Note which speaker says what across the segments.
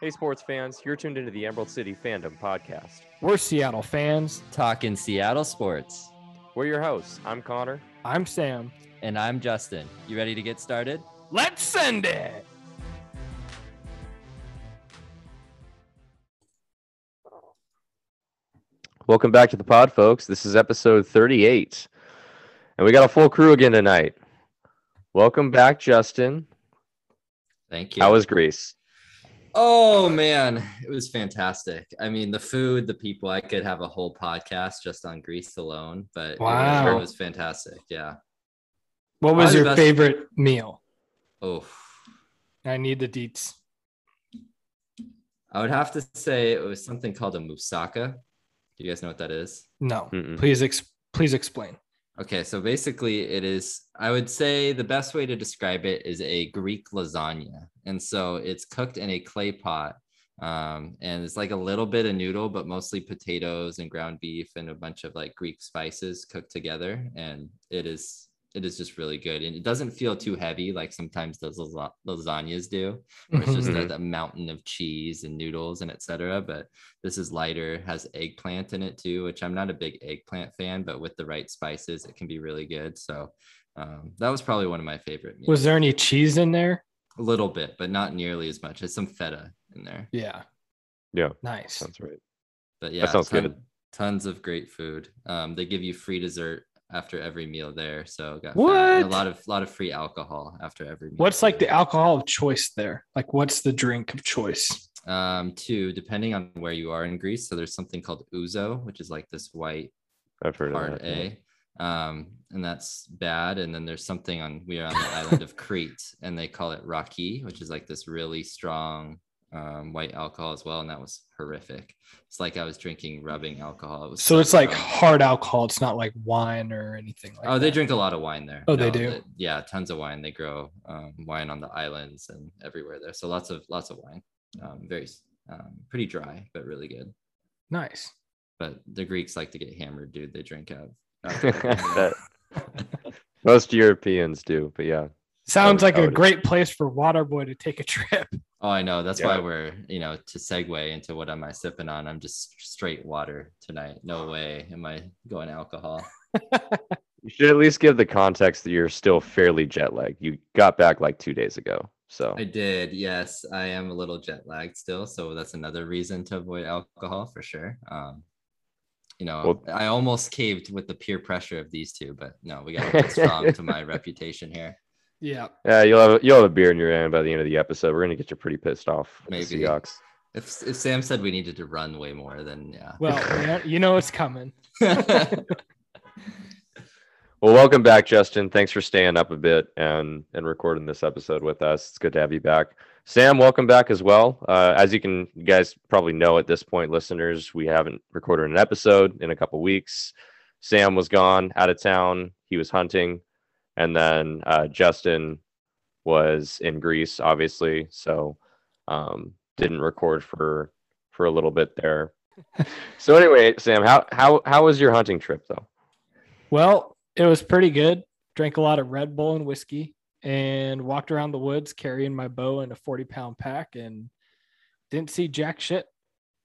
Speaker 1: Hey, sports fans, you're tuned into the Emerald City Fandom Podcast.
Speaker 2: We're Seattle fans.
Speaker 3: Talking Seattle sports.
Speaker 1: We're your hosts. I'm Connor.
Speaker 2: I'm Sam.
Speaker 3: And I'm Justin. You ready to get started?
Speaker 2: Let's send it.
Speaker 1: Welcome back to the pod, folks. This is episode 38, and we got a full crew again tonight. Welcome back, Justin.
Speaker 3: Thank you.
Speaker 1: How was Greece?
Speaker 3: Oh man, it was fantastic. I mean, the food, the people. I could have a whole podcast just on Greece alone, but
Speaker 2: Wow.
Speaker 3: it, was, it was fantastic. Yeah.
Speaker 2: What was
Speaker 3: Probably
Speaker 2: your
Speaker 3: the best-
Speaker 2: favorite meal?
Speaker 3: Oh,
Speaker 2: I need the deets.
Speaker 3: I would have to say it was something called a moussaka. Do you guys know what that is?
Speaker 2: No,
Speaker 1: Mm-mm.
Speaker 2: please, ex- please explain.
Speaker 3: Okay, so basically, it is, I would say the best way to describe it is a Greek lasagna. And so it's cooked in a clay pot. Um, and it's like a little bit of noodle, but mostly potatoes and ground beef and a bunch of like Greek spices cooked together. And it is, it is just really good. And it doesn't feel too heavy like sometimes those lasa- lasagnas do, where it's just
Speaker 1: Mhm.
Speaker 3: a, a mountain of cheese and noodles and etc. But this is lighter, has eggplant in it too, which I'm not a big eggplant fan, but with the right spices, it can be really good. So um, that was probably one of my favorite meals.
Speaker 2: Was there any cheese in there?
Speaker 3: a little bit, but not nearly as much. There's some feta in there.
Speaker 2: Yeah,
Speaker 1: Yeah,
Speaker 2: nice.
Speaker 1: sounds right.
Speaker 3: But yeah,
Speaker 1: sounds
Speaker 3: ton-
Speaker 1: good.
Speaker 3: Tons of great food. Um, they give you free dessert after every meal there. So got
Speaker 2: What?
Speaker 3: a lot of lot of free alcohol after every meal.
Speaker 2: What's like the alcohol of choice there? Like, what's the drink of choice?
Speaker 3: um two, depending on where you are in Greece. So there's something called ouzo, which is like this white
Speaker 1: I've heard
Speaker 3: hard
Speaker 1: of that. yeah.
Speaker 3: A. Um, and that's bad. And then there's something on we are on the island of Crete, and they call it raki, which is like this really strong um, white alcohol as well. And that was horrific. It's like I was drinking rubbing alcohol. It was
Speaker 2: So it's like hard alcohol. It's not like wine or anything like
Speaker 3: oh, they drink a lot of wine there.
Speaker 2: Oh, they do?
Speaker 3: yeah, tons of wine. They grow um, wine on the islands and everywhere there. So lots of lots of wine. Um, very um, pretty dry, but really good.
Speaker 2: Nice.
Speaker 3: But the Greeks like to get hammered, dude. They drink out.
Speaker 1: Most Europeans do, but yeah.
Speaker 2: Sounds like a great place for Waterboy to take a trip.
Speaker 3: Oh, I know. That's
Speaker 1: Yeah.
Speaker 3: why we're, you know, to segue into what am I sipping on? I'm just straight water tonight. No way am I going alcohol.
Speaker 1: You should at least give the context that you're still fairly jet lagged. You got back like two days ago. So
Speaker 3: I did. Yes, I am a little jet lagged still. So that's another reason to avoid alcohol for sure. Um, you know,
Speaker 1: Well-
Speaker 3: I almost caved with the peer pressure of these two, but no, we got to get strong to my reputation here.
Speaker 2: Yeah.
Speaker 1: yeah, you'll have you'll have a beer in your hand by the end of the episode. We're gonna get you pretty pissed off. with the
Speaker 3: Maybe.
Speaker 1: Seahawks.
Speaker 3: If, if Sam said we needed to run way more, then yeah.
Speaker 2: Well, you know it's coming.
Speaker 1: Well, welcome back, Justin. Thanks for staying up a bit and and recording this episode with us. It's good to have you back. Sam, welcome back as well. Uh, as you can, you guys probably know at this point, listeners, we haven't recorded an episode in a couple weeks. Sam was gone, out of town. He was hunting, and then uh, Justin was in Greece, obviously. So um, didn't record for for a little bit there. so anyway, Sam, how how how was your hunting trip though?
Speaker 2: Well, it was pretty good. Drank a lot of Red Bull and whiskey and walked around the woods carrying my bow and a 40 pound pack and didn't see jack shit.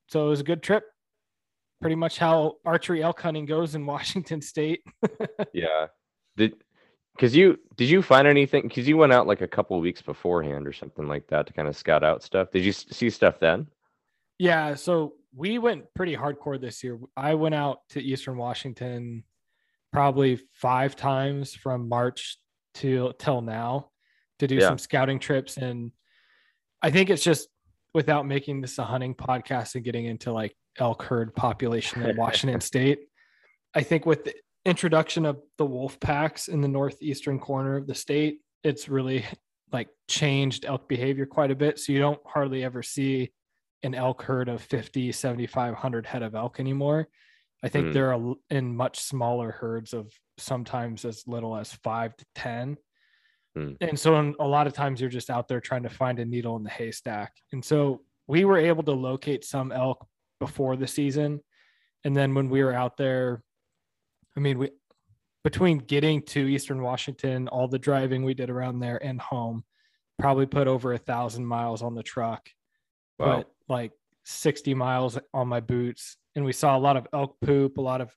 Speaker 2: So it was a good trip. Pretty much how archery elk hunting goes in Washington state.
Speaker 1: Yeah. Did because you did you find anything? Because you went out like a couple weeks beforehand or something like that to kind of scout out stuff. Did you see stuff then?
Speaker 2: Yeah, so we went pretty hardcore this year. I went out to Eastern Washington probably five times from March to till now to do
Speaker 1: Yeah.
Speaker 2: some scouting trips and I think it's just without making this a hunting podcast and getting into like elk herd population in Washington state. I think with the introduction of the wolf packs in the northeastern corner of the state, it's really like changed elk behavior quite a bit. So you don't hardly ever see an elk herd of 50, 75, 100 head of elk anymore. I think
Speaker 1: Hmm.
Speaker 2: they're in much smaller herds of sometimes as little as five to 10.
Speaker 1: Hmm.
Speaker 2: And so a lot of times you're just out there trying to find a needle in the haystack. And so we were able to locate some elk before the season. And then when we were out there, I mean, we between getting to Eastern Washington, all the driving we did around there and home, probably put over a thousand miles on the truck.
Speaker 1: Wow.
Speaker 2: put like 60 miles on my boots and we saw a lot of elk poop a lot of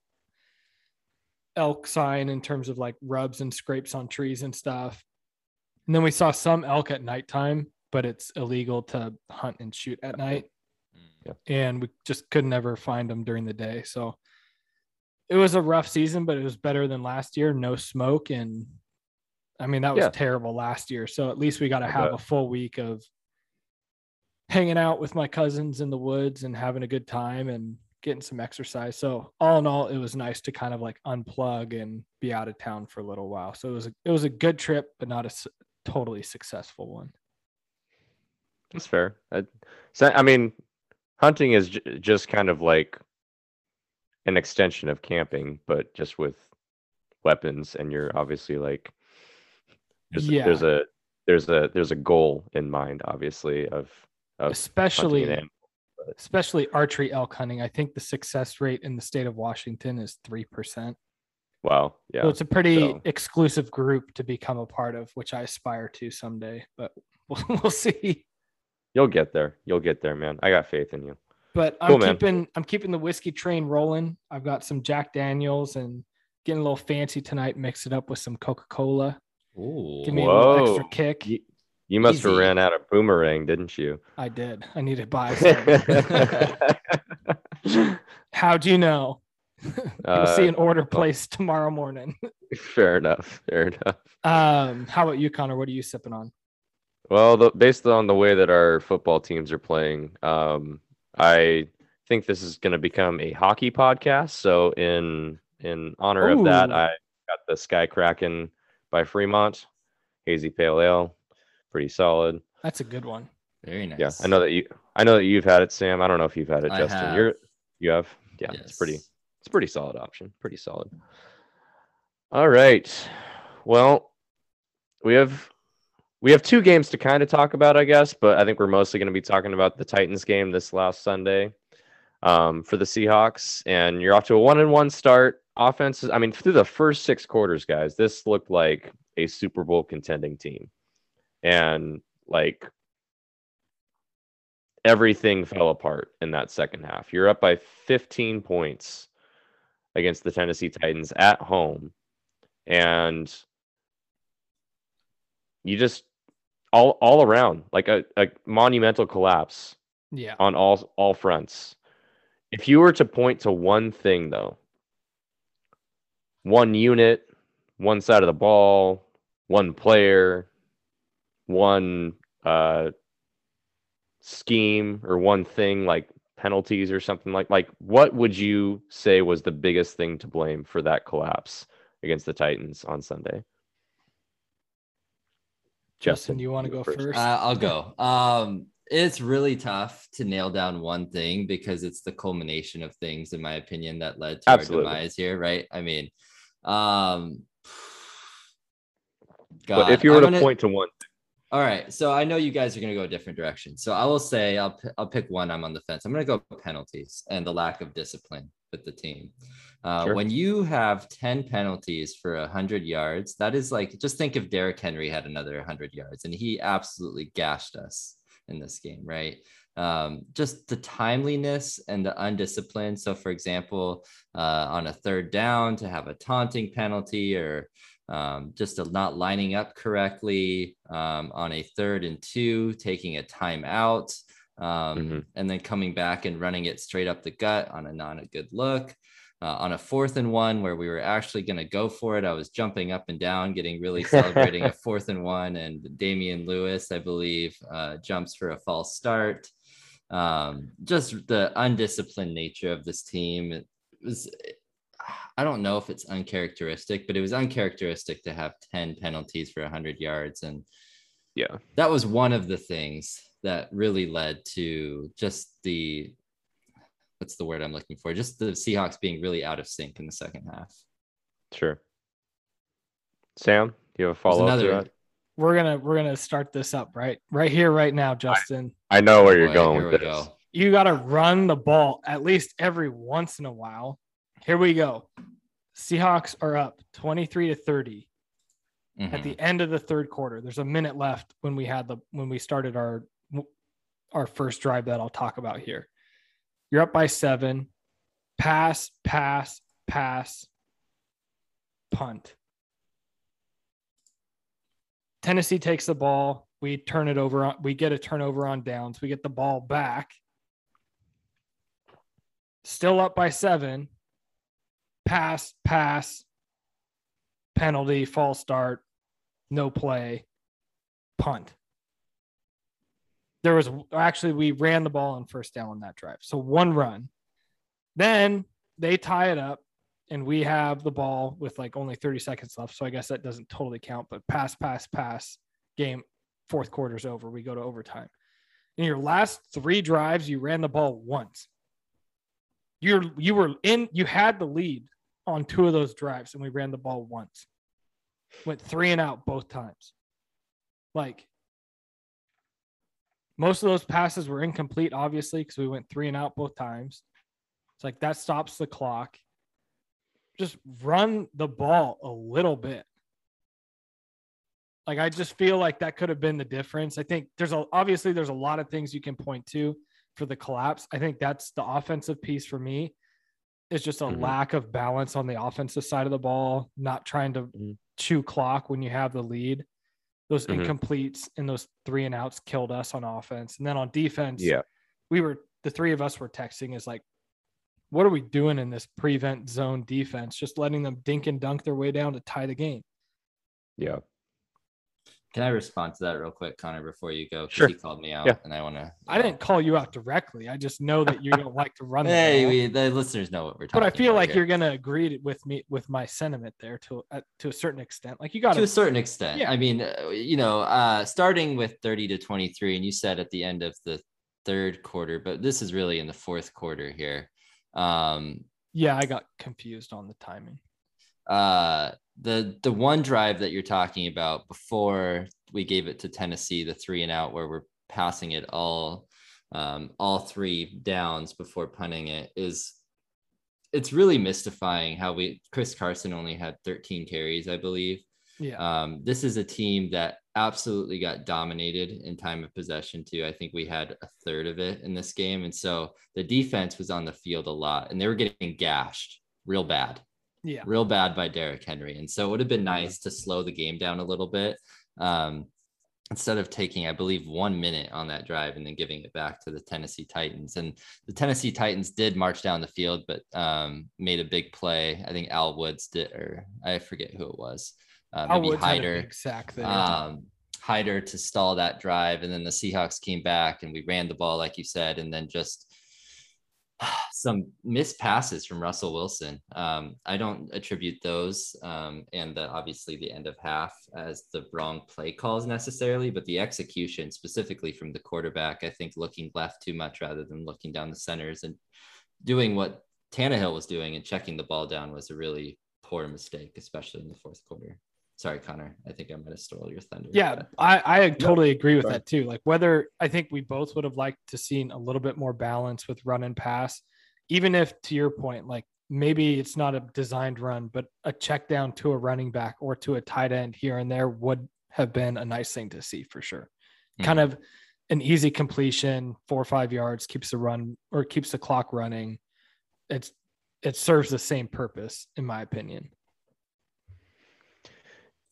Speaker 2: elk sign in terms of like rubs and scrapes on trees and stuff and then we saw some elk at nighttime but it's illegal to hunt and shoot at night
Speaker 3: Mm.
Speaker 2: and we just could never find them during the day so it was a rough season but it was better than last year no smoke and i mean that was
Speaker 1: Yeah.
Speaker 2: terrible last year so at least we got to have
Speaker 1: bet.
Speaker 2: a full week of hanging out with my cousins in the woods and having a good time and getting some exercise so all in all it was nice to kind of like unplug and be out of town for a little while so it was a, it was a good trip but not a totally successful one
Speaker 1: That's fair. I, so, I mean, hunting is j- just kind of like an extension of camping, but just with weapons, and you're obviously like there's,
Speaker 2: Yeah.
Speaker 1: there's a there's a there's a goal in mind, obviously, of of
Speaker 2: especially
Speaker 1: an animal.
Speaker 2: especially archery elk hunting. I think the success rate in the state of Washington is 3%.
Speaker 1: Wow, yeah,
Speaker 2: So it's a pretty
Speaker 1: so-
Speaker 2: exclusive group to become a part of, which I aspire to someday, but we'll, we'll see.
Speaker 1: you'll get there. You'll get there, man. I got faith in you.
Speaker 2: But I'm
Speaker 1: Cool, man.
Speaker 2: keeping I'm keeping the whiskey train rolling. I've got some Jack Daniels and getting a little fancy tonight, mix it up with some Coca-Cola.
Speaker 3: Ooh.
Speaker 2: Give me a little extra kick.
Speaker 1: You, you must have ran out of boomerang, didn't you?
Speaker 2: I did. I need to buy some. How'd you know? You'll see
Speaker 1: Uh,
Speaker 2: an order placed tomorrow morning.
Speaker 1: fair enough. Fair enough.
Speaker 2: Um, how about you, Connor? What are you sipping on?
Speaker 1: Well, the, based on the way that our football teams are playing, um, I think this is going to become a hockey podcast. So, in in honor of that, I got the Sky Kraken by Fremont, hazy pale ale, pretty solid.
Speaker 2: That's a good one.
Speaker 3: Very nice.
Speaker 1: Yeah, I know that you. I know that you've had it, Sam. I don't know if you've had it,
Speaker 3: I
Speaker 1: Justin.
Speaker 3: have.
Speaker 1: You're you have. Yeah, it's pretty. It's a pretty solid option. Pretty solid. All right. Well, we have we have two games to kind of talk about, I guess, but I think we're mostly going to be talking about the Titans game this last Sunday um, for the Seahawks. And you're off to a one and one start. Offenses, I mean, through the first six quarters, guys, this looked like a Super Bowl contending team. And like everything fell apart in that second half. You're up by 15 points against the Tennessee Titans at home. And you just all all around like a, a monumental collapse
Speaker 2: Yeah.
Speaker 1: on all all fronts. If you were to point to one thing though, one unit, one side of the ball, one player, one uh scheme or one thing like penalties or something like like what would you say was the biggest thing to blame for that collapse against the Titans on Sunday?
Speaker 2: Justin, you want to go
Speaker 1: first.
Speaker 2: first?
Speaker 3: Uh, I'll go. Um, it's really tough to nail down one thing because it's the culmination of things, in my opinion, that led to
Speaker 1: Absolutely.
Speaker 3: our demise here, right? I mean, um,
Speaker 1: but if you were
Speaker 3: I'm
Speaker 1: to
Speaker 3: gonna-
Speaker 1: point to one
Speaker 3: all right, so I know you guys are going to go a different direction. So I will say I'll p- I'll pick one. I'm on the fence. I'm going to go penalties and the lack of discipline with the team. Uh,
Speaker 1: Sure.
Speaker 3: When you have 10 penalties for 100 yards, that is like just think if Derrick Henry had another 100 yards and he absolutely gashed us in this game, right? Um, just the timeliness and the undiscipline. So, for example, uh, on a third down to have a taunting penalty or um, just not lining up correctly um, on a third and two, taking a timeout, um,
Speaker 1: Mhm.
Speaker 3: and then coming back and running it straight up the gut on a not a good look. Uh, on a fourth and one where we were actually going to go for it, I was jumping up and down, getting really celebrating a fourth and one, and Damien Lewis, I believe, uh, jumps for a false start. Um, just the undisciplined nature of this team it was I don't know if it's uncharacteristic, but it was uncharacteristic to have 10 penalties for 100 yards. And
Speaker 1: Yeah.
Speaker 3: that was one of the things that really led to just the what's the word I'm looking for? Just the Seahawks being really out of sync in the second half.
Speaker 1: Sure. Sam, you have a
Speaker 3: There's
Speaker 1: follow up to that?
Speaker 2: we're gonna we're gonna start this up right right here right now justin
Speaker 1: I know where you're
Speaker 3: Boy,
Speaker 1: going with this.
Speaker 3: go.
Speaker 2: you gotta run the ball at least every once in a while here we go seahawks are up 23 to 30 at
Speaker 3: Mhm.
Speaker 2: the end of the third quarter there's a minute left when we had the when we started our our first drive that I'll talk about here. You're up by seven, pass, pass, pass, punt. Tennessee takes the ball. We turn it over. We get a turnover on downs. We get the ball back. Still up by seven. Pass, pass, penalty, false start, no play, punt. There was actually, we ran the ball on first down on that drive. So one run. Then they tie it up and we have the ball with like only 30 seconds left. So I guess that doesn't totally count, but pass, pass, pass, game, fourth quarter's over. We go to overtime. In your last three drives, you ran the ball once. You're you were in, you had the lead on two of those drives, and we ran the ball once. Went three and out both times. Like most of those passes were incomplete, obviously, because we went three and out both times. It's like that stops the clock. Just run the ball a little bit. Like I just feel like that could have been the difference. I think there's a obviously there's a lot of things you can point to for the collapse. I think that's the offensive piece for me. Is just a mm-hmm. lack of balance on the offensive side of the ball, not trying to mm-hmm. chew clock when you have the lead. Those mm-hmm. incompletes and those three and outs killed us on offense. And then on defense,
Speaker 1: yeah,
Speaker 2: we were the three of us were texting is like, what are we doing in this prevent zone defense? Just letting them dink and dunk their way down to tie the game.
Speaker 1: Yeah.
Speaker 3: Can I respond to that real quick, Connor, before you go?
Speaker 1: Sure.
Speaker 3: He called me out,
Speaker 1: yeah.
Speaker 3: and I want to.
Speaker 2: I didn't call you out directly. I just know that you don't like to run.
Speaker 3: hey, we, the listeners know what we're talking.
Speaker 2: But I feel like
Speaker 3: here.
Speaker 2: you're gonna agree with me with my sentiment there to uh, to a certain extent. Like you got
Speaker 3: to a certain extent. Yeah. I mean, uh, you know, uh, starting with 30 to 23, and you said at the end of the third quarter, but this is really in the fourth quarter here. Um,
Speaker 2: yeah, I got confused on the timing.
Speaker 3: Uh, the the one drive that you're talking about before we gave it to Tennessee, the three and out where we're passing it all um, all three downs before punting it is it's really mystifying how we Chris Carson only had 13 carries, I believe.
Speaker 2: Yeah.
Speaker 3: Um, this is a team that absolutely got dominated in time of possession too. I think we had a third of it in this game. And so the defense was on the field a lot and they were getting gashed real bad.
Speaker 2: Yeah.
Speaker 3: Real bad by Derrick Henry. And so it would have been nice to slow the game down a little bit um, instead of taking, I believe, one minute on that drive and then giving it back to the Tennessee Titans. And the Tennessee Titans did march down the field, but um, made a big play. I think Al Woods did, or I forget who it was. Uh, maybe Al Hyder.
Speaker 2: Exactly.
Speaker 3: Um, Hyder to stall that drive. And then the Seahawks came back and we ran the ball, like you said, and then just some missed passes from Russell Wilson. Um, I don't attribute those um, and the, obviously the end of half as the wrong play calls necessarily, but the execution specifically from the quarterback, I think looking left too much rather than looking down the centers and doing what Tannehill was doing and checking the ball down was a really poor mistake, especially in the fourth quarter. Sorry, Connor. I think I might have stole your thunder.
Speaker 2: Yeah, but... I, I totally agree with that too. Like whether I think we both would have liked to seen a little bit more balance with run and pass, even if to your point, like maybe it's not a designed run, but a check down to a running back or to a tight end here and there would have been a nice thing to see for sure. Mm-hmm. Kind of an easy completion, four or five yards, keeps the run or keeps the clock running. It's it serves the same purpose, in my opinion.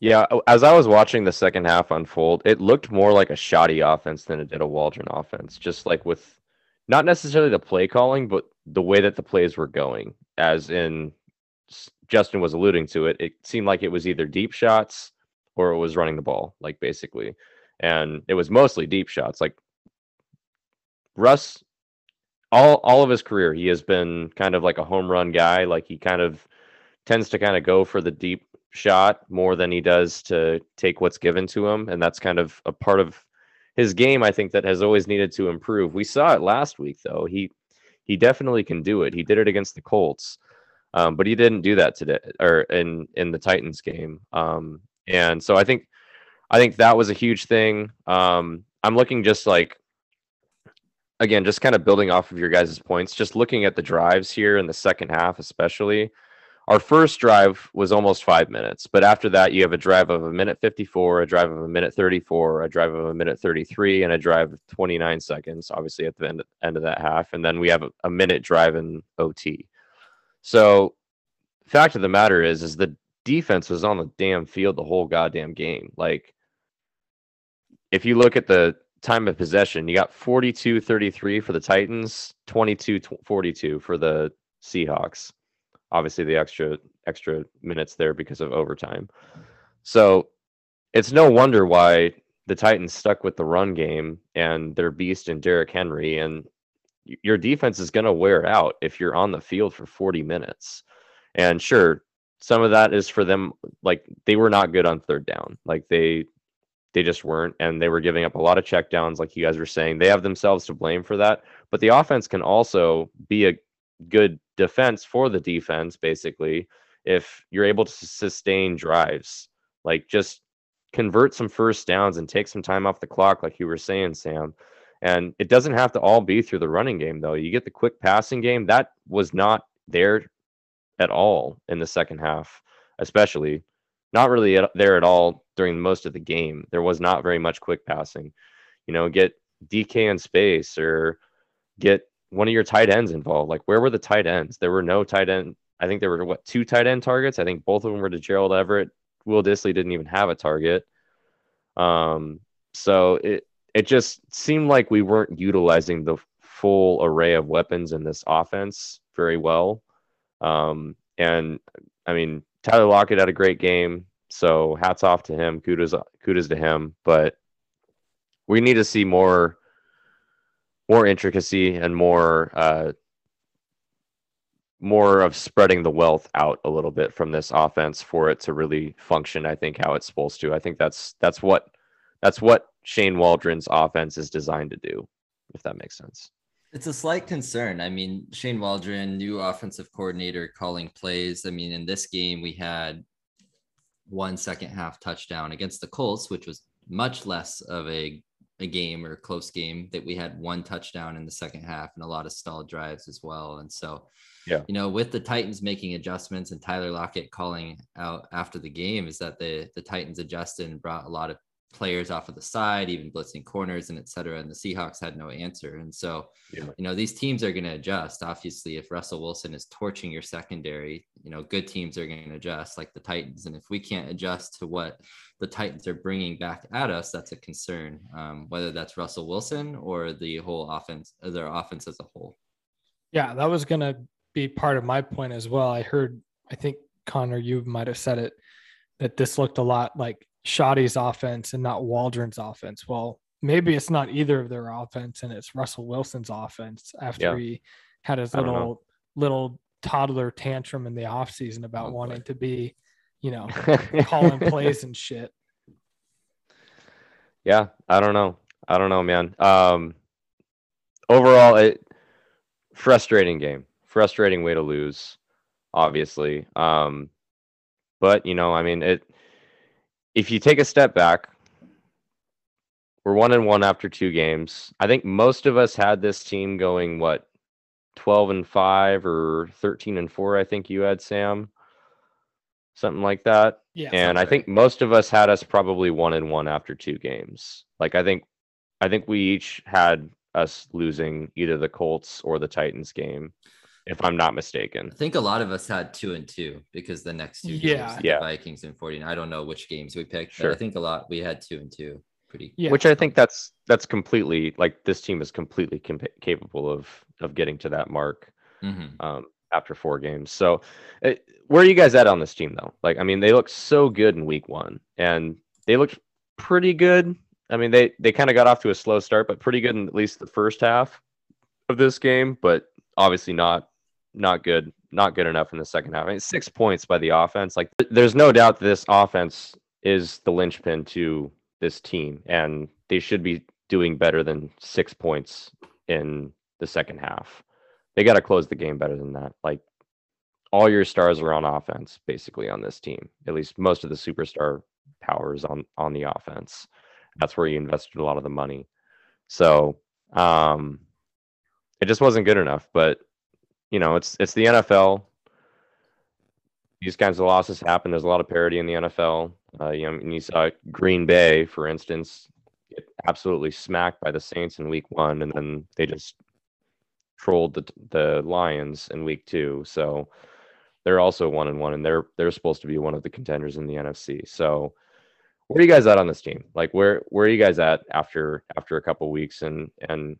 Speaker 1: Yeah, as I was watching the second half unfold, it looked more like a Schotty offense than it did a Waldron offense. Just like with not necessarily the play calling, but the way that the plays were going. As in Justin was alluding to it, it seemed like it was either deep shots or it was running the ball, like basically. And it was mostly deep shots. Like Russ, all all of his career, he has been kind of like a home run guy. Like he kind of tends to kind of go for the deep shot more than he does to take what's given to him. And that's kind of a part of his game, I think, that has always needed to improve. We saw it last week, though. He he definitely can do it. He did it against the Colts, um, but he didn't do that today or in in the Titans game. Um, and so I think I think that was a huge thing. Um, I'm looking just like again, just kind of building off of your guys' points, just looking at the drives here in the second half, especially our first drive was almost five minutes, but after that, you have a drive of a minute 54, a drive of a minute 34, a drive of a minute 33, and a drive of 29 seconds, obviously at the end, end of that half. And then we have a, a minute drive in OT. So, fact of the matter is, is the defense was on the damn field the whole goddamn game. Like, if you look at the time of possession, you got 42 33 for the Titans, 22 42 for the Seahawks obviously the extra extra minutes there because of overtime. So it's no wonder why the Titans stuck with the run game and their beast in Derrick Henry and your defense is going to wear out if you're on the field for 40 minutes. And sure, some of that is for them like they were not good on third down. Like they they just weren't and they were giving up a lot of checkdowns like you guys were saying. They have themselves to blame for that, but the offense can also be a good defense for the defense, basically, if you're able to sustain drives. Like just convert some first downs and take some time off the clock, like you were saying, Sam. And it doesn't have to all be through the running game, though. You get the quick passing game. That was not there at all in the second half, especially. Not really there at all during most of the game. There was not very much quick passing. You know, get DK in space or get one of your tight ends involved. Like, where were the tight ends? There were no tight end. I think there were what two tight end targets. I think both of them were to Gerald Everett. Will Dissly didn't even have a target. Um, so it it just seemed like we weren't utilizing the full array of weapons in this offense very well. Um, and I mean, Tyler Lockett had a great game, so hats off to him. Kudos kudos to him. But we need to see more more intricacy and more uh, more of spreading the wealth out a little bit from this offense for it to really function. I think how it's supposed to. I think that's that's what that's what Shane Waldron's offense is designed to do, if that makes sense.
Speaker 3: It's a slight concern. I mean, Shane Waldron, new offensive coordinator, calling plays. I mean, in this game, we had one second half touchdown against the Colts, which was much less of a a game or a close game that we had one touchdown in the second half and a lot of stalled drives as well. And so, yeah, you know, with the Titans making adjustments and Tyler Lockett calling out after the game, is that the the Titans adjusted and brought a lot of players off of the side, even blitzing corners and et cetera. And the Seahawks had no answer. And so, yeah. you know, these teams are going to adjust. Obviously, if Russell Wilson is torching your secondary, you know, good teams are going to adjust like the Titans. And if we can't adjust to what the Titans are bringing back at us, that's a concern, um, whether that's Russell Wilson or the whole offense, or their offense as a whole.
Speaker 2: Yeah, that was going to be part of my point as well. I heard, I think, Connor, you might have said it, that this looked a lot like Schotty's offense and not Waldron's offense. Well, maybe it's not either of their offense and it's Russell Wilson's offense after yeah. he had his little little toddler tantrum in the offseason about oh, wanting boy. to be, you know, calling plays and shit.
Speaker 1: Yeah, I don't know. I don't know, man. Um overall it frustrating game. Frustrating way to lose, obviously. Um but you know, I mean it if you take a step back, we're one and one after two games. I think most of us had this team going what 12 and 5 or 13 and 4 I think you had Sam something like that. Yeah. And I right. think most of us had us probably 1 and 1 after two games. Like I think I think we each had us losing either the Colts or the Titans game if I'm not mistaken.
Speaker 3: I think a lot of us had two and two because the next two yeah. games, yeah. Vikings and 49. I don't know which games we picked, sure. but I think a lot we had two and two. Pretty,
Speaker 1: yeah. Which I think that's that's completely like this team is completely comp- capable of of getting to that mark mm-hmm. um, after four games. So, it, eh, where are you guys at on this team though? Like, I mean, they look so good in week one, and they looked pretty good. I mean, they they kind of got off to a slow start, but pretty good in at least the first half of this game. But obviously not not good, not good enough in the second half. I mean, six points by the offense. Like, there's no doubt this offense is the linchpin to this team, and they should be doing better than six points in the second half. They got to close the game better than that. Like, all your stars are on offense, basically, on this team. At least most of the superstar powers on on the offense. That's where you invested a lot of the money. So, um, it just wasn't good enough. But you know, it's it's the NFL. these kinds of losses happen. There's a lot of parity in the NFL. Uh, you know, you saw Green Bay, for instance, get absolutely smacked by the Saints in Week One, and then they just trolled the the Lions in Week Two. So they're also one and one, and they're they're supposed to be one of the contenders in the NFC. So where are you guys at on this team? Like where where are you guys at after after a couple weeks, and and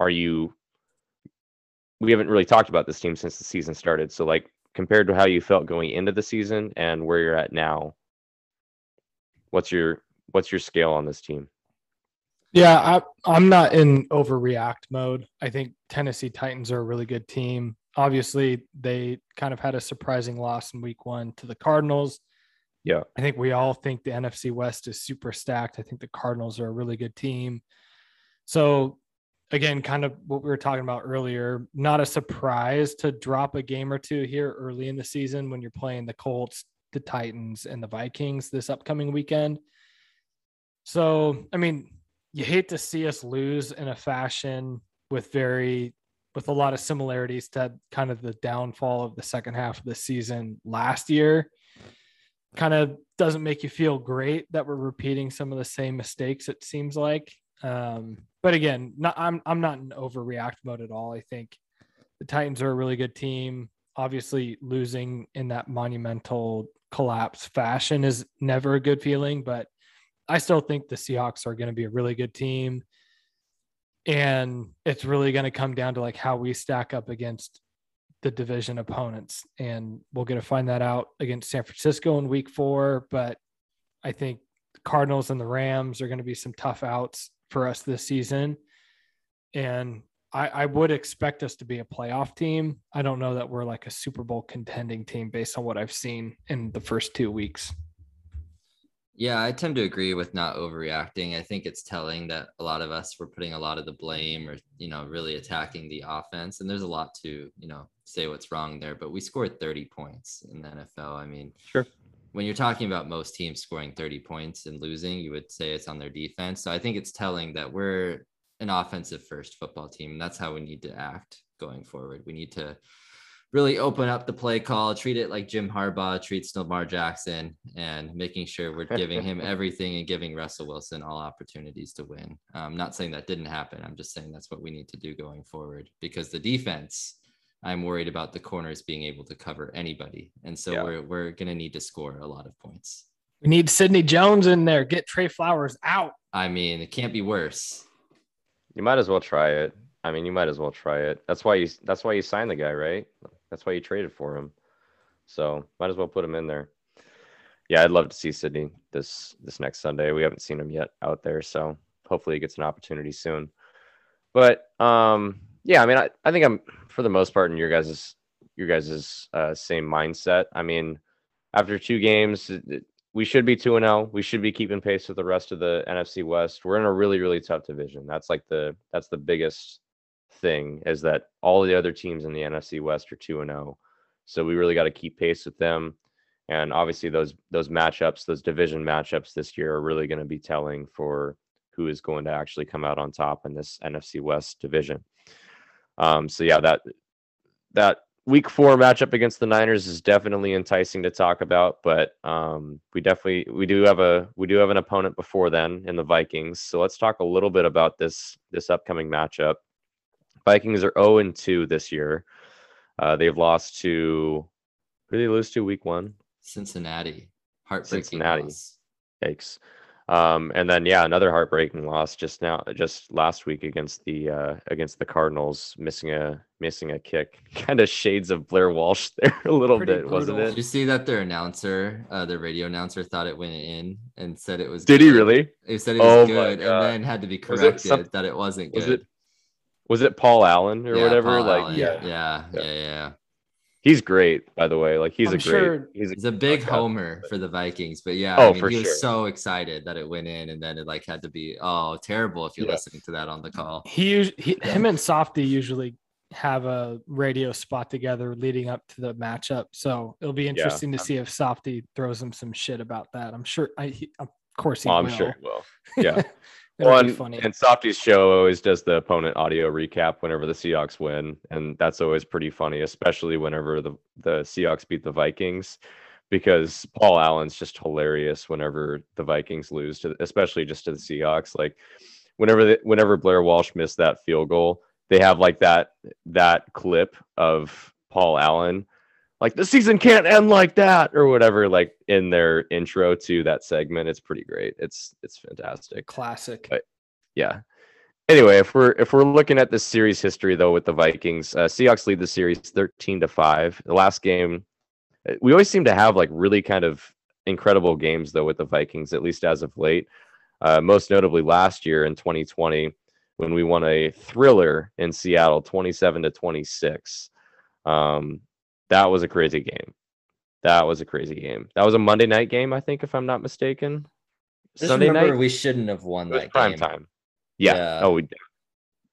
Speaker 1: are you? We haven't really talked about this team since the season started. So like compared to how you felt going into the season and where you're at now, what's your what's your scale on this team?
Speaker 2: Yeah, I, I'm not in overreact mode. I think Tennessee Titans are a really good team. Obviously, they kind of had a surprising loss in week one to the Cardinals.
Speaker 1: Yeah.
Speaker 2: I think we all think the NFC West is super stacked. I think the Cardinals are a really good team. So, again, kind of what we were talking about earlier, not a surprise to drop a game or two here early in the season when you're playing the Colts, the Titans, and the Vikings this upcoming weekend. So, I mean, you hate to see us lose in a fashion with very with a lot of similarities to kind of the downfall of the second half of the season last year kind of doesn't make you feel great that we're repeating some of the same mistakes it seems like um, but again not, i'm i'm not in overreact mode at all i think the titans are a really good team obviously losing in that monumental collapse fashion is never a good feeling but I still think the Seahawks are going to be a really good team. And it's really going to come down to like how we stack up against the division opponents. And we'll get to find that out against San Francisco in week four. But I think Cardinals and the Rams are going to be some tough outs for us this season. And I, I, would expect us to be a playoff team. I don't know that we're like a Super Bowl contending team based on what I've seen in the first two weeks.
Speaker 3: Yeah, I tend to agree with not overreacting. I think it's telling that a lot of us were putting a lot of the blame or, you know, really attacking the offense. And there's a lot to, you know, say what's wrong there, but we scored 30 points in the NFL. I mean,
Speaker 1: sure.
Speaker 3: When you're talking about most teams scoring 30 points and losing, you would say it's on their defense. So I think it's telling that we're an offensive first football team. And that's how we need to act going forward. We need to really open up the play call, treat it like Jim Harbaugh treats Lamar Jackson, and making sure we're giving him everything and giving Russell Wilson all opportunities to win. I'm not saying that didn't happen. I'm just saying that's what we need to do going forward because the defense, I'm worried about the corners being able to cover anybody. And so yeah. we're, we're going to need to score a lot of points.
Speaker 2: We need Sidney Jones in there. Get Tre Flowers out.
Speaker 3: I mean, it can't be worse.
Speaker 1: You might as well try it. I mean, you might as well try it. That's why you. That's why you signed the guy, right? That's why you traded for him. So might as well put him in there. Yeah, I'd love to see Sidney this this next Sunday. We haven't seen him yet out there, so hopefully he gets an opportunity soon. But um, yeah, I mean, I, I think I'm for the most part in your guys's your guys's uh, same mindset. I mean, after two games, we should be two and zero. Oh. We should be keeping pace with the rest of the NFC West. We're in a really really tough division. That's like the that's the biggest thing is that all the other teams in the NFC West are 2 and 0. So we really got to keep pace with them. And obviously those those matchups, those division matchups this year are really going to be telling for who is going to actually come out on top in this NFC West division. Um, so yeah, that that week four matchup against the Niners is definitely enticing to talk about, but um, we definitely we do have a we do have an opponent before then in the Vikings. So let's talk a little bit about this this upcoming matchup. Vikings are 0 and 2 this year. Uh, they've lost to who did they lose to week one?
Speaker 3: Cincinnati. Heartbreaking
Speaker 1: Cincinnati. Loss. Thanks. Um, and then yeah, another heartbreaking loss just now, just last week against the uh, against the Cardinals, missing a missing a kick. Kind of shades of Blair Walsh there a little Pretty bit, brutal. wasn't it?
Speaker 3: Did you see that their announcer, uh, the radio announcer, thought it went in and said it was.
Speaker 1: Did good. he really?
Speaker 3: He said it was oh good, and then had to be corrected it some... that it wasn't good. Was it
Speaker 1: was it Paul Allen or
Speaker 3: yeah,
Speaker 1: whatever?
Speaker 3: Paul
Speaker 1: like
Speaker 3: Allen. Yeah. yeah. yeah, yeah, yeah,
Speaker 1: He's great, by the way. Like he's I'm a great.
Speaker 3: Sure he's, a, he's a big homer for the Vikings, but yeah, oh, I mean, for he was so excited that it went in, and then it like had to be oh terrible if you're yeah. listening to that on the call.
Speaker 2: He, he him and Softy usually have a radio spot together leading up to the matchup, so it'll be interesting yeah. to see if Softy throws him some shit about that. I'm sure. I, he, of course, he
Speaker 1: oh,
Speaker 2: will.
Speaker 1: I'm sure he will. Yeah.
Speaker 2: It'll
Speaker 1: Well,
Speaker 2: be
Speaker 1: and,
Speaker 2: funny.
Speaker 1: and Softy's show always does the opponent audio recap whenever the Seahawks win, and that's always pretty funny, especially whenever the the Seahawks beat the Vikings, because Paul Allen's just hilarious whenever the Vikings lose to, especially just to the Seahawks. Like whenever the, whenever Blair Walsh missed that field goal, they have like that that clip of Paul Allen. Like the season can't end like that, or whatever. Like in their intro to that segment, it's pretty great. It's it's fantastic
Speaker 2: Classic.
Speaker 1: But- yeah. Anyway, if we're if we're looking at the series history though with the Vikings, uh, Seahawks lead the series thirteen to five. The last game, uh, we always seem to have like really kind of incredible games though with the Vikings, at least as of late. Uh, most notably last year in 2020 when we won a thriller in Seattle, 27 to 26. Um, that was a crazy game. That was a crazy game. That was a Monday night game, I think, if I'm not mistaken.
Speaker 3: Just
Speaker 1: Sunday
Speaker 3: remember,
Speaker 1: night.
Speaker 3: we shouldn't have won
Speaker 1: It was
Speaker 3: that
Speaker 1: prime
Speaker 3: game.
Speaker 1: time. Yeah.
Speaker 3: Yeah.
Speaker 1: Oh, we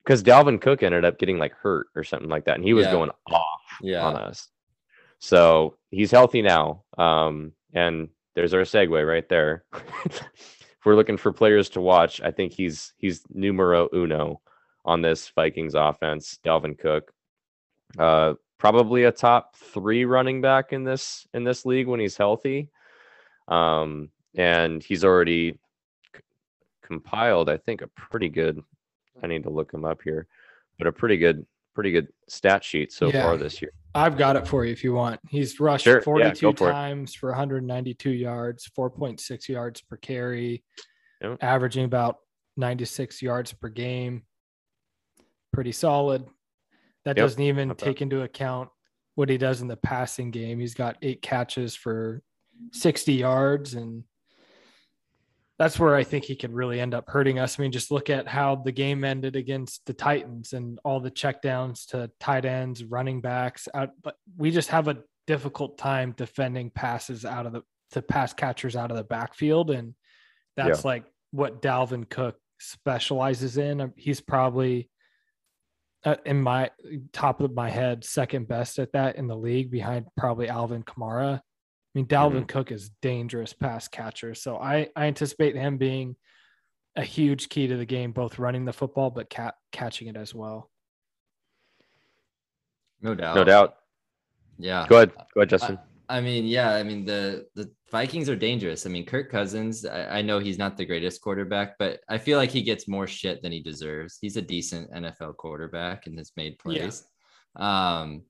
Speaker 1: because Dalvin Cook ended up getting like hurt or something like that, and he was
Speaker 3: Yeah.
Speaker 1: going off
Speaker 3: Yeah.
Speaker 1: on us. So he's healthy now. Um, and there's our segue right there. if we're looking for players to watch, I think he's he's numero uno on this Vikings offense. Dalvin Cook, uh, probably a top three running back in this in this league when he's healthy. Um, and he's already c- compiled, I think, a pretty good. I need to look him up here, but a pretty good, pretty good stat sheet so
Speaker 2: Yeah.
Speaker 1: far this year.
Speaker 2: I've got it for you if you want. He's rushed
Speaker 1: Sure,
Speaker 2: 42
Speaker 1: go for it.
Speaker 2: times for 192 yards, 4.6 yards per carry,
Speaker 1: Yep.
Speaker 2: averaging about 96 yards per game. Pretty solid. That
Speaker 1: Yep,
Speaker 2: doesn't even take into account what he does in the passing game. He's got eight catches for 60 yards and that's where I think he could really end up hurting us. I mean, just look at how the game ended against the Titans and all the checkdowns to tight ends, running backs out. But we just have a difficult time defending passes out of the to pass catchers out of the backfield, and that's like what Dalvin Cook specializes in. He's probably Uh, in my top of my head second best at that in the league, behind probably Alvin Kamara. I mean, Dalvin mm-hmm. Cook is dangerous pass catcher, so I I anticipate him being a huge key to the game, both running the football but ca- catching it as well.
Speaker 3: No doubt.
Speaker 1: No doubt.
Speaker 3: Yeah.
Speaker 1: Go ahead. Go ahead, Justin.
Speaker 3: I mean, yeah, I mean the the Vikings are dangerous. I mean, Kirk Cousins, I, I know he's not the greatest quarterback, but I feel like he gets more shit than he deserves. He's a decent NFL quarterback and has made
Speaker 2: Yeah.
Speaker 3: plays. Um,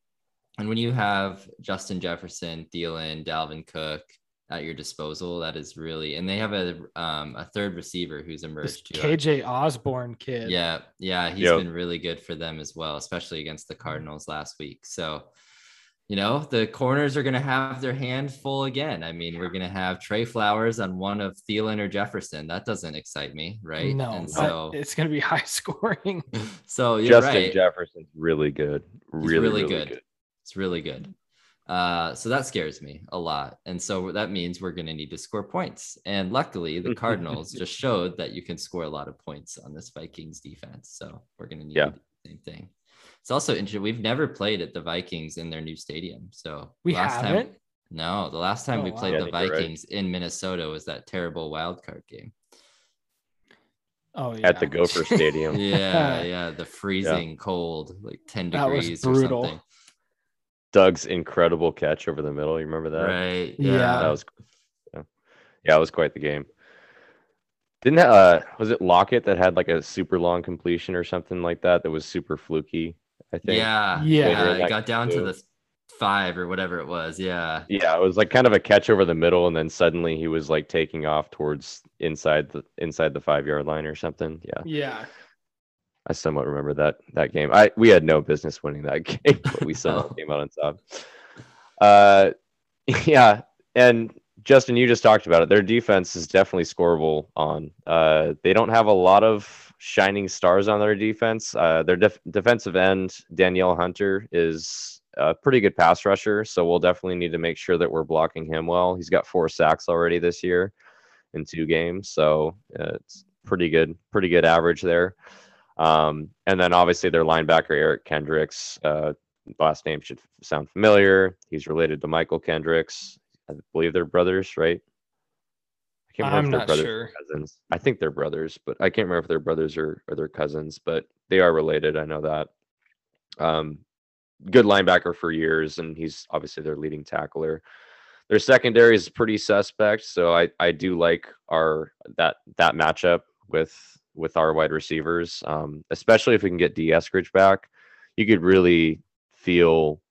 Speaker 3: and when you have Justin Jefferson, Thielen, Dalvin Cook at your disposal, that is really, and they have a um a third receiver who's emerged. too.
Speaker 2: KJ Osborn kid.
Speaker 3: Yeah, yeah, he's
Speaker 1: Yep.
Speaker 3: been really good for them as well, especially against the Cardinals last week. So, you know, the corners are going to have their hand full again. I mean, we're going to have Tre Flowers on one of Thielen or Jefferson. That doesn't excite me, right?
Speaker 2: No,
Speaker 3: and so,
Speaker 2: it's going to be high scoring.
Speaker 3: so you're
Speaker 1: Justin
Speaker 3: right.
Speaker 1: Jefferson's really good.
Speaker 3: He's
Speaker 1: Really,
Speaker 3: really,
Speaker 1: really,
Speaker 3: good.
Speaker 1: good.
Speaker 3: It's really good. Uh, so that scares me a lot. And so that means we're going to need to score points. And luckily, the Cardinals just showed that you can score a lot of points on this Vikings defense. So we're going to need
Speaker 1: Yeah.
Speaker 3: to do the same thing. It's also interesting. We've never played at the Vikings in their new stadium. So
Speaker 2: We
Speaker 3: last
Speaker 2: haven't.
Speaker 3: time, no, the last time
Speaker 2: Oh,
Speaker 3: we
Speaker 2: wow.
Speaker 3: played
Speaker 1: Yeah,
Speaker 3: the
Speaker 1: think you're right.
Speaker 3: Vikings in Minnesota was that terrible wild card game.
Speaker 2: Oh yeah.
Speaker 1: At the Gopher Stadium.
Speaker 3: Yeah, yeah, the freezing cold, like 10
Speaker 2: That was
Speaker 3: degrees or
Speaker 2: brutal.
Speaker 3: something.
Speaker 1: Doug's incredible catch over the middle. You remember that?
Speaker 3: Right.
Speaker 2: Yeah.
Speaker 1: That was yeah. yeah, it was quite the game. Didn't uh was it Lockett that had like a super long completion or something like that that was super fluky? I think.
Speaker 3: Yeah,
Speaker 2: Yeah.
Speaker 3: yeah. It got down to the five or whatever it was. Yeah,
Speaker 1: Yeah, it was like kind of a catch over the middle, and then suddenly he was like taking off towards inside the inside the five yard line or something. Yeah,
Speaker 2: Yeah.
Speaker 1: I somewhat remember that that game. I we had no business winning that game, but we somehow came out on top. Uh, yeah, and Justin, you just talked about it. Their defense is definitely scoreable on. Uh, they don't have a lot of shining stars on their defense. Uh, their def- defensive end Danielle Hunter is a pretty good pass rusher, so we'll definitely need to make sure that we're blocking him well. He's got four sacks already this year in two games, so uh, it's pretty good, pretty good average there. Um, and then obviously their linebacker Eric Kendricks, uh, last name should sound familiar. He's related to Mychal Kendricks. I believe they're brothers, right? I can't remember
Speaker 2: I'm
Speaker 1: if they're
Speaker 2: not
Speaker 1: brothers
Speaker 2: sure.
Speaker 1: or cousins. I think they're brothers, but I can't remember if they're brothers or, or they're cousins, but they are related. I know that. Um, good linebacker for years, and he's obviously their leading tackler. Their secondary is pretty suspect, so I, I do like our that that matchup with with our wide receivers, um, especially if we can get Dee Eskridge back. You could really feel